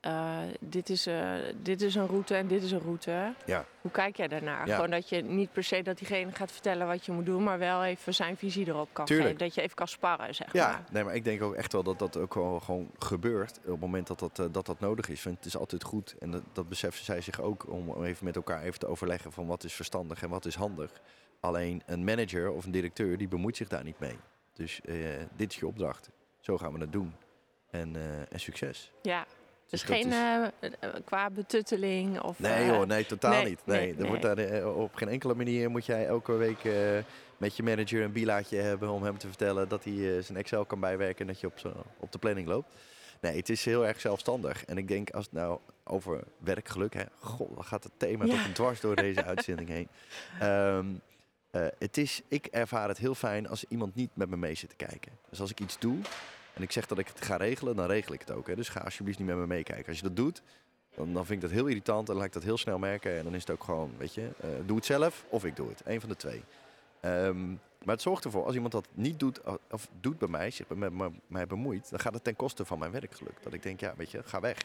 Speaker 2: Eh, dit, is, eh, dit is een route en dit is een route.
Speaker 1: Ja.
Speaker 2: Hoe kijk jij daarnaar?
Speaker 1: Ja.
Speaker 2: Gewoon dat je niet per se dat diegene gaat vertellen wat je moet doen, maar wel even zijn visie erop kan
Speaker 1: Tuurlijk.
Speaker 2: geven. Dat je even kan sparren, zeg
Speaker 1: Ja,
Speaker 2: maar.
Speaker 1: nee, maar ik denk ook echt wel dat dat ook wel gewoon gebeurt op het moment dat dat, eh, dat, dat nodig is. Want het is altijd goed, en dat, dat beseffen zij zich ook, om even met elkaar even te overleggen van wat is verstandig en wat is handig. Alleen een manager of een directeur, die bemoeit zich daar niet mee. Dus dit is je opdracht. Zo gaan we het doen. En, en succes.
Speaker 2: Ja. Dus,
Speaker 1: Dus
Speaker 2: geen
Speaker 1: is-
Speaker 2: eh, eh, qua betutteling of...
Speaker 1: Nee
Speaker 2: eh,
Speaker 1: hoor, nee, totaal
Speaker 2: nee,
Speaker 1: niet. Nee,
Speaker 2: nee, nee.
Speaker 1: Wordt daar, eh, op geen enkele manier moet jij elke week eh, met je manager een bilaatje hebben om hem te vertellen dat hij eh, zijn Excel kan bijwerken en dat je op, op de planning loopt. Nee, het is heel erg zelfstandig. En ik denk als het nou over werkgeluk, hè, god, dan gaat het thema
Speaker 2: Ja.
Speaker 1: toch een dwars door deze uitzending heen. Ehm, eh, het is, ik ervaar het heel fijn als iemand niet met me mee zit te kijken. Dus als ik iets doe en ik zeg dat ik het ga regelen, dan regel ik het ook. Hè. Dus ga alsjeblieft niet met me meekijken. Als je dat doet, dan, vind ik dat heel irritant en laat ik dat heel snel merken. En dan is het ook gewoon, weet je, eh, doe het zelf of ik doe het. Eén van de twee. Ehm, Maar het zorgt ervoor, als iemand dat niet doet, of doet bij mij, zich met mij bemoeit, dan gaat het ten koste van mijn werkgeluk. Dat ik denk, ja, weet je, ga weg.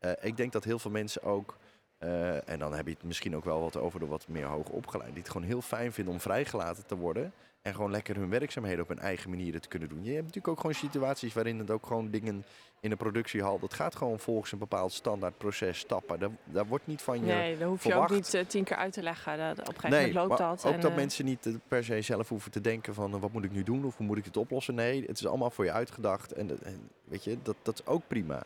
Speaker 1: Uh, ik denk dat heel veel mensen ook, uh, en dan heb je het misschien ook wel wat over de wat meer hoog opgeleid, die het gewoon heel fijn vinden om vrijgelaten te worden. En gewoon lekker hun werkzaamheden op hun eigen manier te kunnen doen. Je hebt natuurlijk ook gewoon situaties waarin het ook gewoon dingen in de productiehal. Dat gaat gewoon volgens een bepaald standaard proces stappen. Daar, daar wordt niet van je.
Speaker 2: Nee, daar hoef je ook niet uh, tien keer uit te leggen. Dat, op een gegeven moment loopt dat.
Speaker 1: Ook dat uh, mensen niet per se zelf hoeven te denken van wat moet ik nu doen of hoe moet ik dit oplossen. Nee, het is allemaal voor je uitgedacht. En, en weet je, dat, dat is ook prima.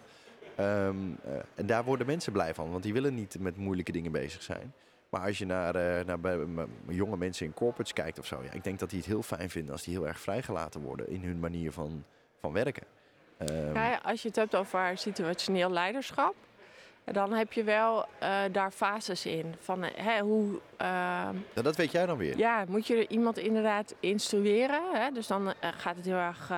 Speaker 1: Um, en daar worden mensen blij van, want die willen niet met moeilijke dingen bezig zijn. Maar als je naar, uh, naar bij, jonge mensen in corporates kijkt of zo, ja, ik denk dat die het heel fijn vinden als die heel erg vrijgelaten worden in hun manier van, van werken.
Speaker 2: Ja, als je het hebt over situationeel leiderschap, dan heb je wel uh, daar fases in. Van, hè, hoe, uh,
Speaker 1: ja, dat weet jij dan weer.
Speaker 2: Ja, moet je iemand inderdaad instrueren. Hè? Dus dan uh, gaat het heel erg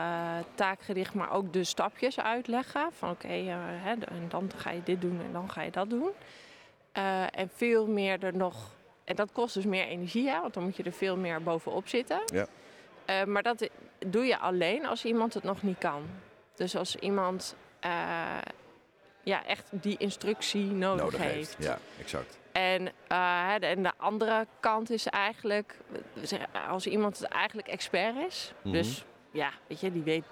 Speaker 2: taakgericht, maar ook de stapjes uitleggen. Van oké, okay, en dan ga je dit doen en dan ga je dat doen. En veel meer er nog. En dat kost dus meer energie, hè, want dan moet je er veel meer bovenop zitten.
Speaker 1: Ja.
Speaker 2: Maar dat doe je alleen als iemand het nog niet kan. Dus als iemand ja, echt die instructie nodig,
Speaker 1: nodig heeft.
Speaker 2: heeft.
Speaker 1: Ja, exact.
Speaker 2: En, de, en de andere kant is eigenlijk, als iemand eigenlijk expert is, mm -hmm. dus ja, weet je, die weet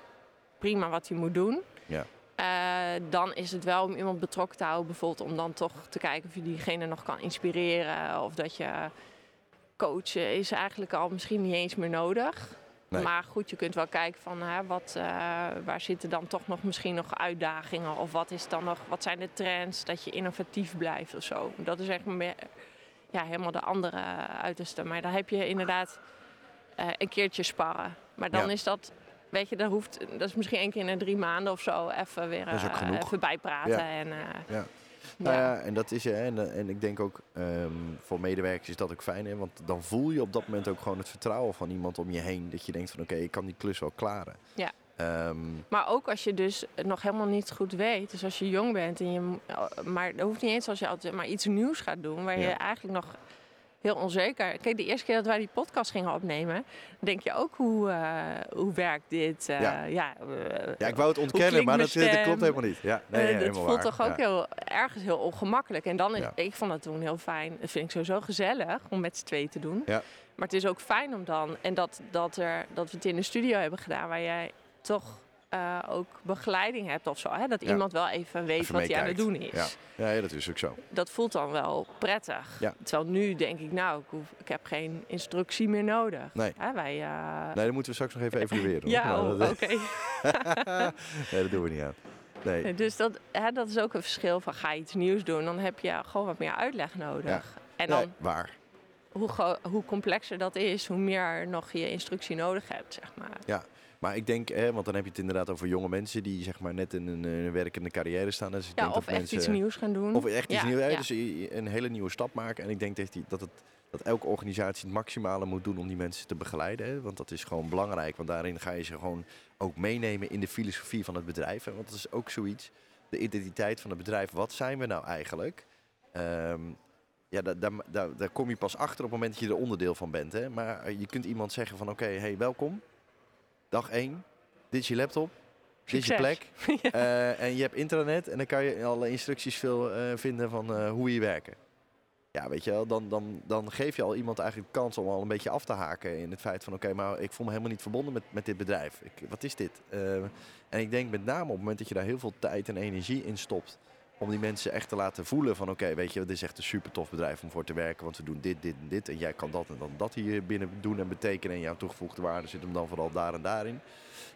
Speaker 2: prima wat hij moet doen.
Speaker 1: Ja.
Speaker 2: Uh, dan is het wel om iemand betrokken te houden, bijvoorbeeld om dan toch te kijken of je diegene nog kan inspireren. Of dat je coachen is eigenlijk al misschien niet eens meer nodig. Nee. Maar goed, je kunt wel kijken van hè, wat, uh, waar zitten dan toch nog misschien nog uitdagingen? Of wat, is dan nog, wat zijn de trends dat je innovatief blijft of zo? Dat is echt meer, ja, helemaal de andere uiterste. Maar dan heb je inderdaad uh, een keertje sparren. Maar dan ja. is dat weet je, dat hoeft, dat is misschien één keer in de drie maanden of zo even weer uh, even bijpraten.
Speaker 1: Ja.
Speaker 2: En, uh,
Speaker 1: ja. Nou ja, en dat is hè, en, en ik denk ook um, voor medewerkers is dat ook fijn, hè, want dan voel je op dat moment ook gewoon het vertrouwen van iemand om je heen. Dat je denkt van oké, okay, ik kan die klus wel klaren.
Speaker 2: Ja.
Speaker 1: Um,
Speaker 2: maar ook als je dus nog helemaal niet goed weet, dus als je jong bent en je, maar dat hoeft niet eens als je altijd maar iets nieuws gaat doen, waar ja. je eigenlijk nog heel onzeker. Kijk, de eerste keer dat wij die podcast gingen opnemen, denk je ook hoe, uh, hoe werkt dit? Uh,
Speaker 1: ja.
Speaker 2: Ja,
Speaker 1: uh, ja, ik wou het ontkennen, maar dat, dat, klopt helemaal niet. Ja, nee,
Speaker 2: het
Speaker 1: helemaal
Speaker 2: voelt
Speaker 1: waar.
Speaker 2: toch ook
Speaker 1: ja.
Speaker 2: heel ergens heel ongemakkelijk. En dan is, ja. ik vond het toen heel fijn. Dat vind ik sowieso gezellig om met z'n tweeën te doen.
Speaker 1: Ja.
Speaker 2: Maar het is ook fijn om dan, en dat, dat, er, dat we het in de studio hebben gedaan, waar jij toch uh, ook begeleiding hebt of zo. Hè? Dat ja. iemand wel even weet
Speaker 1: even
Speaker 2: wat hij aan het doen is.
Speaker 1: Ja. ja, dat is ook zo.
Speaker 2: Dat voelt dan wel prettig.
Speaker 1: Ja.
Speaker 2: Terwijl nu denk ik, nou, ik, hoef, ik heb geen instructie meer nodig.
Speaker 1: Nee.
Speaker 2: Hè, wij, uh...
Speaker 1: nee, dan moeten we straks nog even evalueren.
Speaker 2: ja, oh, oké. Okay.
Speaker 1: nee, dat doen we niet aan. Nee.
Speaker 2: Dus dat, hè, dat is ook een verschil van ga je iets nieuws doen, dan heb je gewoon wat meer uitleg nodig. En dan,
Speaker 1: nee, waar.
Speaker 2: Hoe, hoe complexer dat is, hoe meer nog je instructie nodig hebt, zeg maar.
Speaker 1: Ja, maar ik denk, hè, want dan heb je het inderdaad over jonge mensen die zeg maar net in een, een werkende carrière staan. Dus ik
Speaker 2: ja,
Speaker 1: denk
Speaker 2: of
Speaker 1: dat
Speaker 2: echt
Speaker 1: mensen,
Speaker 2: iets nieuws gaan doen.
Speaker 1: Of echt iets
Speaker 2: ja,
Speaker 1: nieuws,
Speaker 2: ja.
Speaker 1: dus een hele nieuwe stap maken. En ik denk dat, die, dat, het, dat elke organisatie het maximale moet doen om die mensen te begeleiden. Hè. Want dat is gewoon belangrijk, want daarin ga je ze gewoon ook meenemen in de filosofie van het bedrijf. Hè. Want dat is ook zoiets, de identiteit van het bedrijf. Wat zijn we nou eigenlijk? Um, ja, daar, daar, daar, daar, kom je pas achter op het moment dat je er onderdeel van bent. Hè. Maar je kunt iemand zeggen van oké, okay, hey, welkom. Dag 1, dit is je laptop, dit is je plek. ja. uh, en je hebt intranet en dan kan je alle instructies veel uh, vinden van uh, hoe je werken. Ja, weet je wel, dan, dan, dan geef je al iemand eigenlijk de kans om al een beetje af te haken in het feit van oké, okay, maar ik voel me helemaal niet verbonden met, met dit bedrijf. Ik, wat is dit? en ik denk met name op het moment dat je daar heel veel tijd en energie in stopt, om die mensen echt te laten voelen van oké, okay, weet je, dit is echt een super tof bedrijf om voor te werken, want we doen dit, dit en dit en jij kan dat en dan dat hier binnen doen en betekenen en jouw toegevoegde waarde zit hem dan vooral daar en daarin.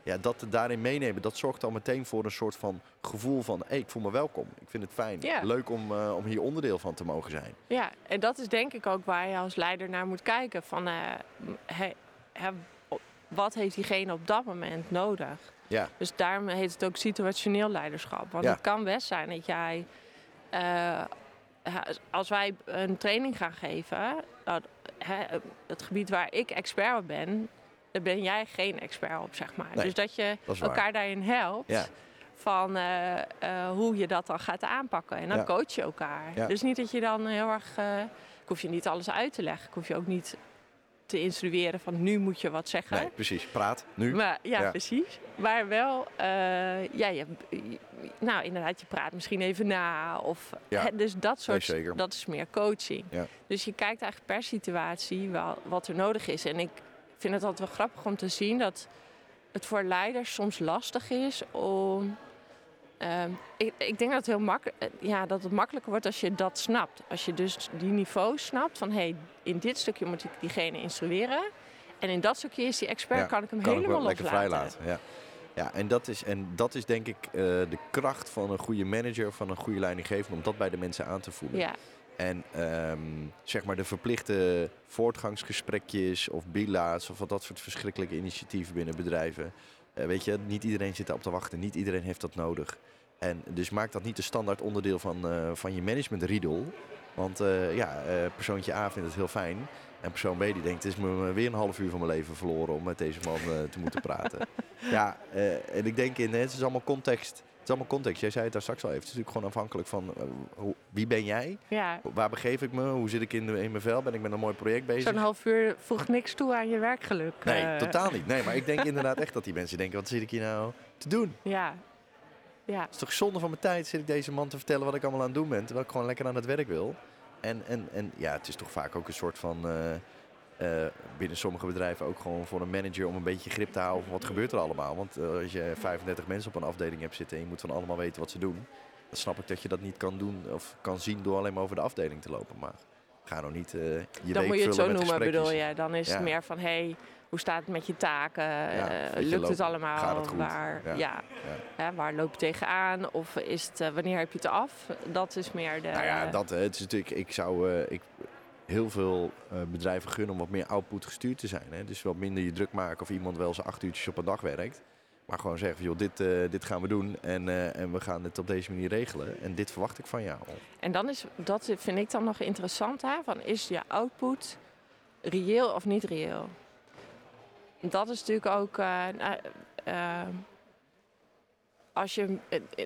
Speaker 1: Ja, dat daarin meenemen, dat zorgt al meteen voor een soort van gevoel van hey, ik voel me welkom. Ik vind het fijn.
Speaker 2: Ja.
Speaker 1: Leuk om, uh, om hier onderdeel van te mogen zijn.
Speaker 2: Ja, en dat is denk ik ook waar je als leider naar moet kijken. Van, uh, he, he, wat heeft diegene op dat moment nodig?
Speaker 1: Ja.
Speaker 2: Dus daarom heet het ook situationeel leiderschap. Want
Speaker 1: Ja.
Speaker 2: het kan best zijn dat jij, uh, als wij een training gaan geven, nou, hè, het gebied waar ik expert op ben, daar ben jij geen expert op, zeg maar.
Speaker 1: Nee,
Speaker 2: dus dat je
Speaker 1: dat
Speaker 2: elkaar daarin helpt.
Speaker 1: Ja.
Speaker 2: Van uh, uh, hoe je dat dan gaat aanpakken. En dan
Speaker 1: Ja.
Speaker 2: coach je elkaar. Dus niet dat je dan heel erg. ik hoef je niet alles uit te leggen. Ik hoef je ook niet te instrueren van nu moet je wat zeggen.
Speaker 1: Nee, precies. Praat, nu.
Speaker 2: Maar, ja,
Speaker 1: Ja.
Speaker 2: precies. Maar wel, eh, ja, je, nou inderdaad, je praat misschien even na. Of,
Speaker 1: Ja.
Speaker 2: hè, dus dat soort,
Speaker 1: zeker.
Speaker 2: dat is meer coaching.
Speaker 1: Ja.
Speaker 2: Dus je kijkt eigenlijk per situatie wel, wat er nodig is. En ik vind het altijd wel grappig om te zien dat het voor leiders soms lastig is om... ehm, ik, ik denk dat het heel makkelijk, ja, dat het makkelijker wordt als je dat snapt. Als je dus die niveau snapt van, hé, hey, in dit stukje moet ik diegene instrueren. En in dat stukje is die expert,
Speaker 1: Ja,
Speaker 2: kan ik hem
Speaker 1: kan ik
Speaker 2: helemaal
Speaker 1: wel lekker vrijlaten. Ja. Ja, en dat, is, en dat is denk ik eh, de kracht van een goede manager, van een goede leidinggevende, om dat bij de mensen aan te voelen.
Speaker 2: Ja,
Speaker 1: En ehm, zeg maar de verplichte voortgangsgesprekjes of bila's of wat dat soort verschrikkelijke initiatieven binnen bedrijven. Eh, weet je, niet iedereen zit daarop te wachten, niet iedereen heeft dat nodig. En dus maak dat niet de standaard onderdeel van, eh, van je management riedel. Want eh, ja, persoontje A vindt het heel fijn. En persoon B die denkt, het is me weer een half uur van mijn leven verloren om met deze man te moeten praten. ja, en ik denk in, het is allemaal context. Het is allemaal context. Jij zei het daar straks al even. Het is natuurlijk gewoon afhankelijk van eh, hoe, wie ben jij?
Speaker 2: ja.
Speaker 1: Waar begeef ik me? Hoe zit ik in, de, in mijn vel? Ben ik met een mooi project bezig?
Speaker 2: zo'n half uur voegt niks toe aan je werkgeluk.
Speaker 1: Nee,
Speaker 2: eh.
Speaker 1: totaal niet. Nee, maar ik denk inderdaad echt dat die mensen denken, wat zit ik hier nou te doen?
Speaker 2: Ja, ja.
Speaker 1: Het is toch zonde van mijn tijd zit ik deze man te vertellen wat ik allemaal aan het doen ben, terwijl ik gewoon lekker aan het werk wil. En, en, en ja, het is toch vaak ook een soort van, eh, binnen sommige bedrijven ook gewoon voor een manager om een beetje grip te houden van wat gebeurt er allemaal. Want eh, als je 35 mensen op een afdeling hebt zitten en je moet van allemaal weten wat ze doen, dan snap ik dat je dat niet kan doen of kan zien door alleen maar over de afdeling te lopen. Maar ga nou niet eh, je
Speaker 2: Dan moet je het zo noemen, bedoel je. Dan is
Speaker 1: Ja.
Speaker 2: het meer van, hé, hey, hoe staat het met je taken? Eh, lukt het allemaal?
Speaker 1: gaat het goed?
Speaker 2: Waar,
Speaker 1: Ja.
Speaker 2: waar loop je tegenaan? Of is het, eh, wanneer heb je het af? Dat is meer de...
Speaker 1: Nou ja, dat, het is natuurlijk, ik zou eh, ik, heel veel eh, bedrijven gunnen om wat meer output gestuurd te zijn. Hè. Dus wat minder je druk maken of iemand wel zijn acht uurtjes op een dag werkt. Maar gewoon zeggen van, joh, dit, eh, dit gaan we doen en, eh, en we gaan het op deze manier regelen. En dit verwacht ik van jou.
Speaker 2: En dan is, dat vind ik dan nog interessant, hè? Van is je output reëel of niet reëel? Dat is natuurlijk ook... nou, als je,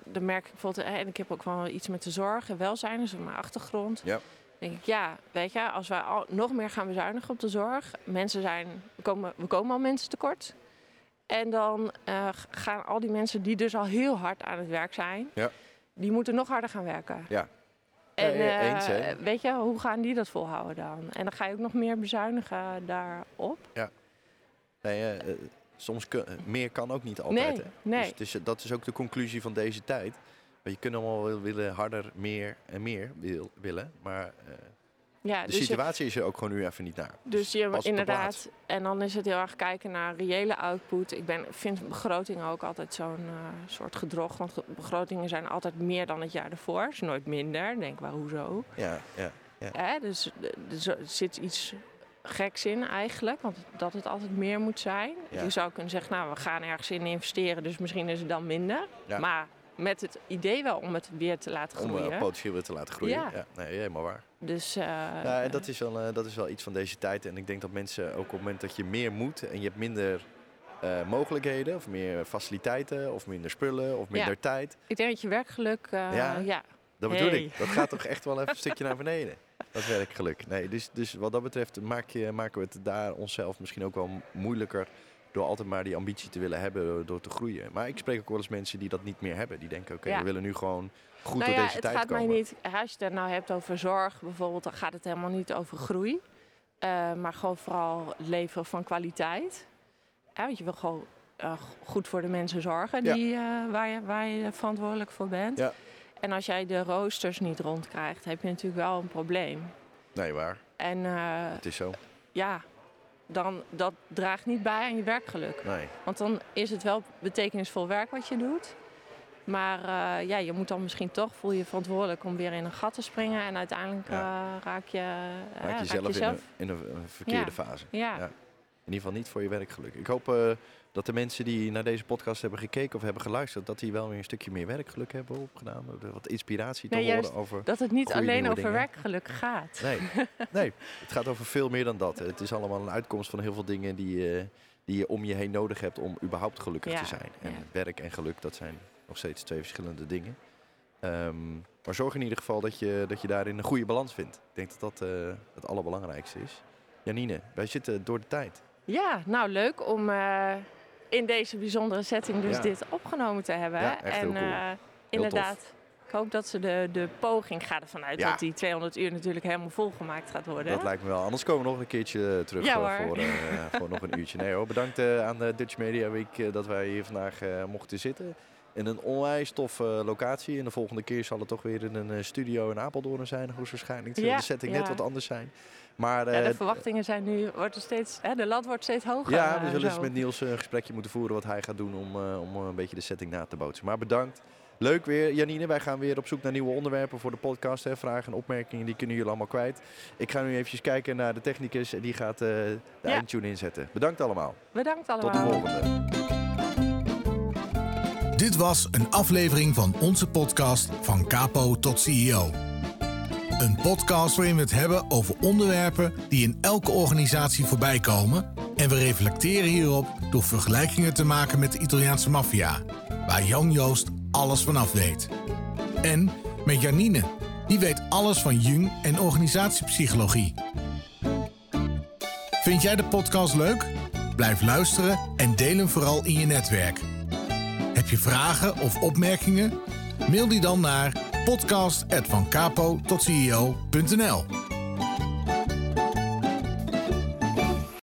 Speaker 2: dan merk ik bijvoorbeeld, en ik heb ook wel iets met de zorg en welzijn, dus mijn achtergrond.
Speaker 1: Ja.
Speaker 2: Denk ik, ja, weet je, als wij al, nog meer gaan bezuinigen op de zorg, mensen zijn, we komen, we komen al mensen tekort. En dan eh, gaan al die mensen die dus al heel hard aan het werk zijn,
Speaker 1: Ja.
Speaker 2: die moeten nog harder gaan werken.
Speaker 1: Ja.
Speaker 2: En
Speaker 1: Ja, ja,
Speaker 2: eh,
Speaker 1: eens, hè?
Speaker 2: weet je, hoe gaan die dat volhouden dan? En dan ga je ook nog meer bezuinigen daarop.
Speaker 1: Nee, eh, eh, soms kun- meer kan ook niet altijd.
Speaker 2: Nee,
Speaker 1: hè.
Speaker 2: nee.
Speaker 1: Dus, dat is ook de conclusie van deze tijd. Je kunt allemaal wel willen harder, meer en meer wil, willen. Maar eh,
Speaker 2: Ja,
Speaker 1: de
Speaker 2: dus je,
Speaker 1: situatie is er ook gewoon nu even niet naar.
Speaker 2: dus je inderdaad, en dan is het heel erg kijken naar reële output. Ik ben, vind begrotingen ook altijd zo'n eh, soort gedrog. Want begrotingen zijn altijd meer dan het jaar ervoor. is nooit minder. Denk maar hoezo?
Speaker 1: Ja, ja.
Speaker 2: Hè? Dus eh, er zit iets geks in eigenlijk. Want dat het altijd meer moet zijn.
Speaker 1: Ja.
Speaker 2: Je zou kunnen zeggen, nou, we gaan ergens in investeren. Dus misschien is het dan minder.
Speaker 1: Ja.
Speaker 2: Maar met het idee wel om het weer te laten
Speaker 1: Om
Speaker 2: groeien.
Speaker 1: uh, potentieel weer te laten groeien. Ja.
Speaker 2: Ja.
Speaker 1: nee, helemaal waar.
Speaker 2: dus, eh,
Speaker 1: Ja, en dat is, wel, eh, dat is wel iets van deze tijd. En ik denk dat mensen ook op het moment dat je meer moet en je hebt minder eh, mogelijkheden, of meer faciliteiten, of minder spullen, of minder
Speaker 2: Ja.
Speaker 1: tijd.
Speaker 2: ik denk dat je werkgeluk, eh,
Speaker 1: Ja.
Speaker 2: ja.
Speaker 1: Dat bedoel
Speaker 2: Hey.
Speaker 1: ik. Dat gaat toch echt wel even een stukje naar beneden. Dat werkgeluk. Nee, dus, dus wat dat betreft maak je, maken we het daar onszelf misschien ook wel moeilijker. Door altijd maar die ambitie te willen hebben door, door te groeien. Maar ik spreek ook wel eens mensen die dat niet meer hebben. Die denken, oké,
Speaker 2: Ja.
Speaker 1: we willen nu gewoon goed
Speaker 2: nou
Speaker 1: door
Speaker 2: ja,
Speaker 1: deze
Speaker 2: het
Speaker 1: tijd
Speaker 2: gaat
Speaker 1: komen.
Speaker 2: mij niet, als je het nou hebt over zorg bijvoorbeeld, dan gaat het helemaal niet over groei. Eh, maar gewoon vooral het leveren van kwaliteit. Ja, want je wil gewoon eh, goed voor de mensen zorgen
Speaker 1: Ja.
Speaker 2: die, eh, waar, je, waar je verantwoordelijk voor bent.
Speaker 1: Ja.
Speaker 2: En als jij de roosters niet rondkrijgt, heb je natuurlijk wel een probleem.
Speaker 1: Nee, waar.
Speaker 2: En eh,
Speaker 1: Het is zo.
Speaker 2: ja, dan, dat draagt niet bij aan je werkgeluk.
Speaker 1: Nee.
Speaker 2: Want dan is het wel betekenisvol werk wat je doet. Maar eh, ja, je moet dan misschien toch, voel je verantwoordelijk om weer in een gat te springen. En uiteindelijk
Speaker 1: Ja.
Speaker 2: eh, raak je, eh, raak
Speaker 1: jezelf in,
Speaker 2: jezelf-
Speaker 1: een, in een, een verkeerde
Speaker 2: Ja.
Speaker 1: fase.
Speaker 2: Ja.
Speaker 1: Ja. In ieder geval niet voor je werkgeluk. Ik hoop eh, dat de mensen die naar deze podcast hebben gekeken of hebben geluisterd, dat die wel weer een stukje meer werkgeluk hebben opgedaan. Wat inspiratie te
Speaker 2: Nee,
Speaker 1: horen over.
Speaker 2: dat het niet alleen over
Speaker 1: dingen.
Speaker 2: werkgeluk gaat.
Speaker 1: Nee, nee, het gaat over veel meer dan dat. Het is allemaal een uitkomst van heel veel dingen die, je die je om je heen nodig hebt om überhaupt gelukkig
Speaker 2: Ja,
Speaker 1: te zijn. En
Speaker 2: ja.
Speaker 1: werk en geluk, dat zijn nog steeds twee verschillende dingen. Ehm, maar zorg in ieder geval dat je, dat je daarin een goede balans vindt. Ik denk dat dat eh, het allerbelangrijkste is. Janine, wij zitten door de tijd.
Speaker 2: Ja, nou leuk om uh, in deze bijzondere setting dus
Speaker 1: Ja.
Speaker 2: dit opgenomen te hebben.
Speaker 1: Ja, echt heel
Speaker 2: en
Speaker 1: cool.
Speaker 2: eh,
Speaker 1: tof.
Speaker 2: inderdaad, ik hoop dat ze de, de poging, ik ga ervan uit
Speaker 1: Ja.
Speaker 2: dat die 200 uur natuurlijk helemaal volgemaakt gaat worden.
Speaker 1: Dat lijkt me wel. Anders komen we nog een keertje terug eh,
Speaker 2: hoor.
Speaker 1: voor, eh, voor nog een uurtje. Nee hoor, bedankt eh, aan de Dutch Media Week eh, dat wij hier vandaag eh, mochten zitten. In een onwijs toffe locatie. En de volgende keer zal het toch weer in een eh, studio in Apeldoorn zijn. Hoogstwaarschijnlijk.
Speaker 2: Ja,
Speaker 1: de setting
Speaker 2: ja.
Speaker 1: net wat anders zijn. Maar
Speaker 2: Ja,
Speaker 1: eh,
Speaker 2: de verwachtingen zijn nu, wordt er steeds, hè, de lat wordt steeds hoger.
Speaker 1: ja, we
Speaker 2: eh,
Speaker 1: zullen eens met Niels een gesprekje moeten voeren wat hij gaat doen om, eh, om een beetje de setting na te bootsen. Maar bedankt. Leuk weer, Janine. Wij gaan weer op zoek naar nieuwe onderwerpen voor de podcast. Hè. Vragen en opmerkingen, die kunnen jullie allemaal kwijt. Ik ga nu eventjes kijken naar de technicus en die gaat eh, de
Speaker 2: Ja.
Speaker 1: eindtune inzetten. Bedankt allemaal.
Speaker 2: Bedankt
Speaker 1: Tot
Speaker 2: allemaal.
Speaker 1: de volgende.
Speaker 3: Dit was een aflevering van onze podcast Van Capo tot CEO. Een podcast waarin we het hebben over onderwerpen die in elke organisatie voorbij komen. En we reflecteren hierop door vergelijkingen te maken met de Italiaanse maffia, waar Jan Joost alles vanaf weet. En met Janine, die weet alles van jung en organisatiepsychologie. Vind jij de podcast leuk? Blijf luisteren en deel hem vooral in je netwerk. Heb je vragen of opmerkingen? Mail die dan naar podcast.vancapo tot CEO.nl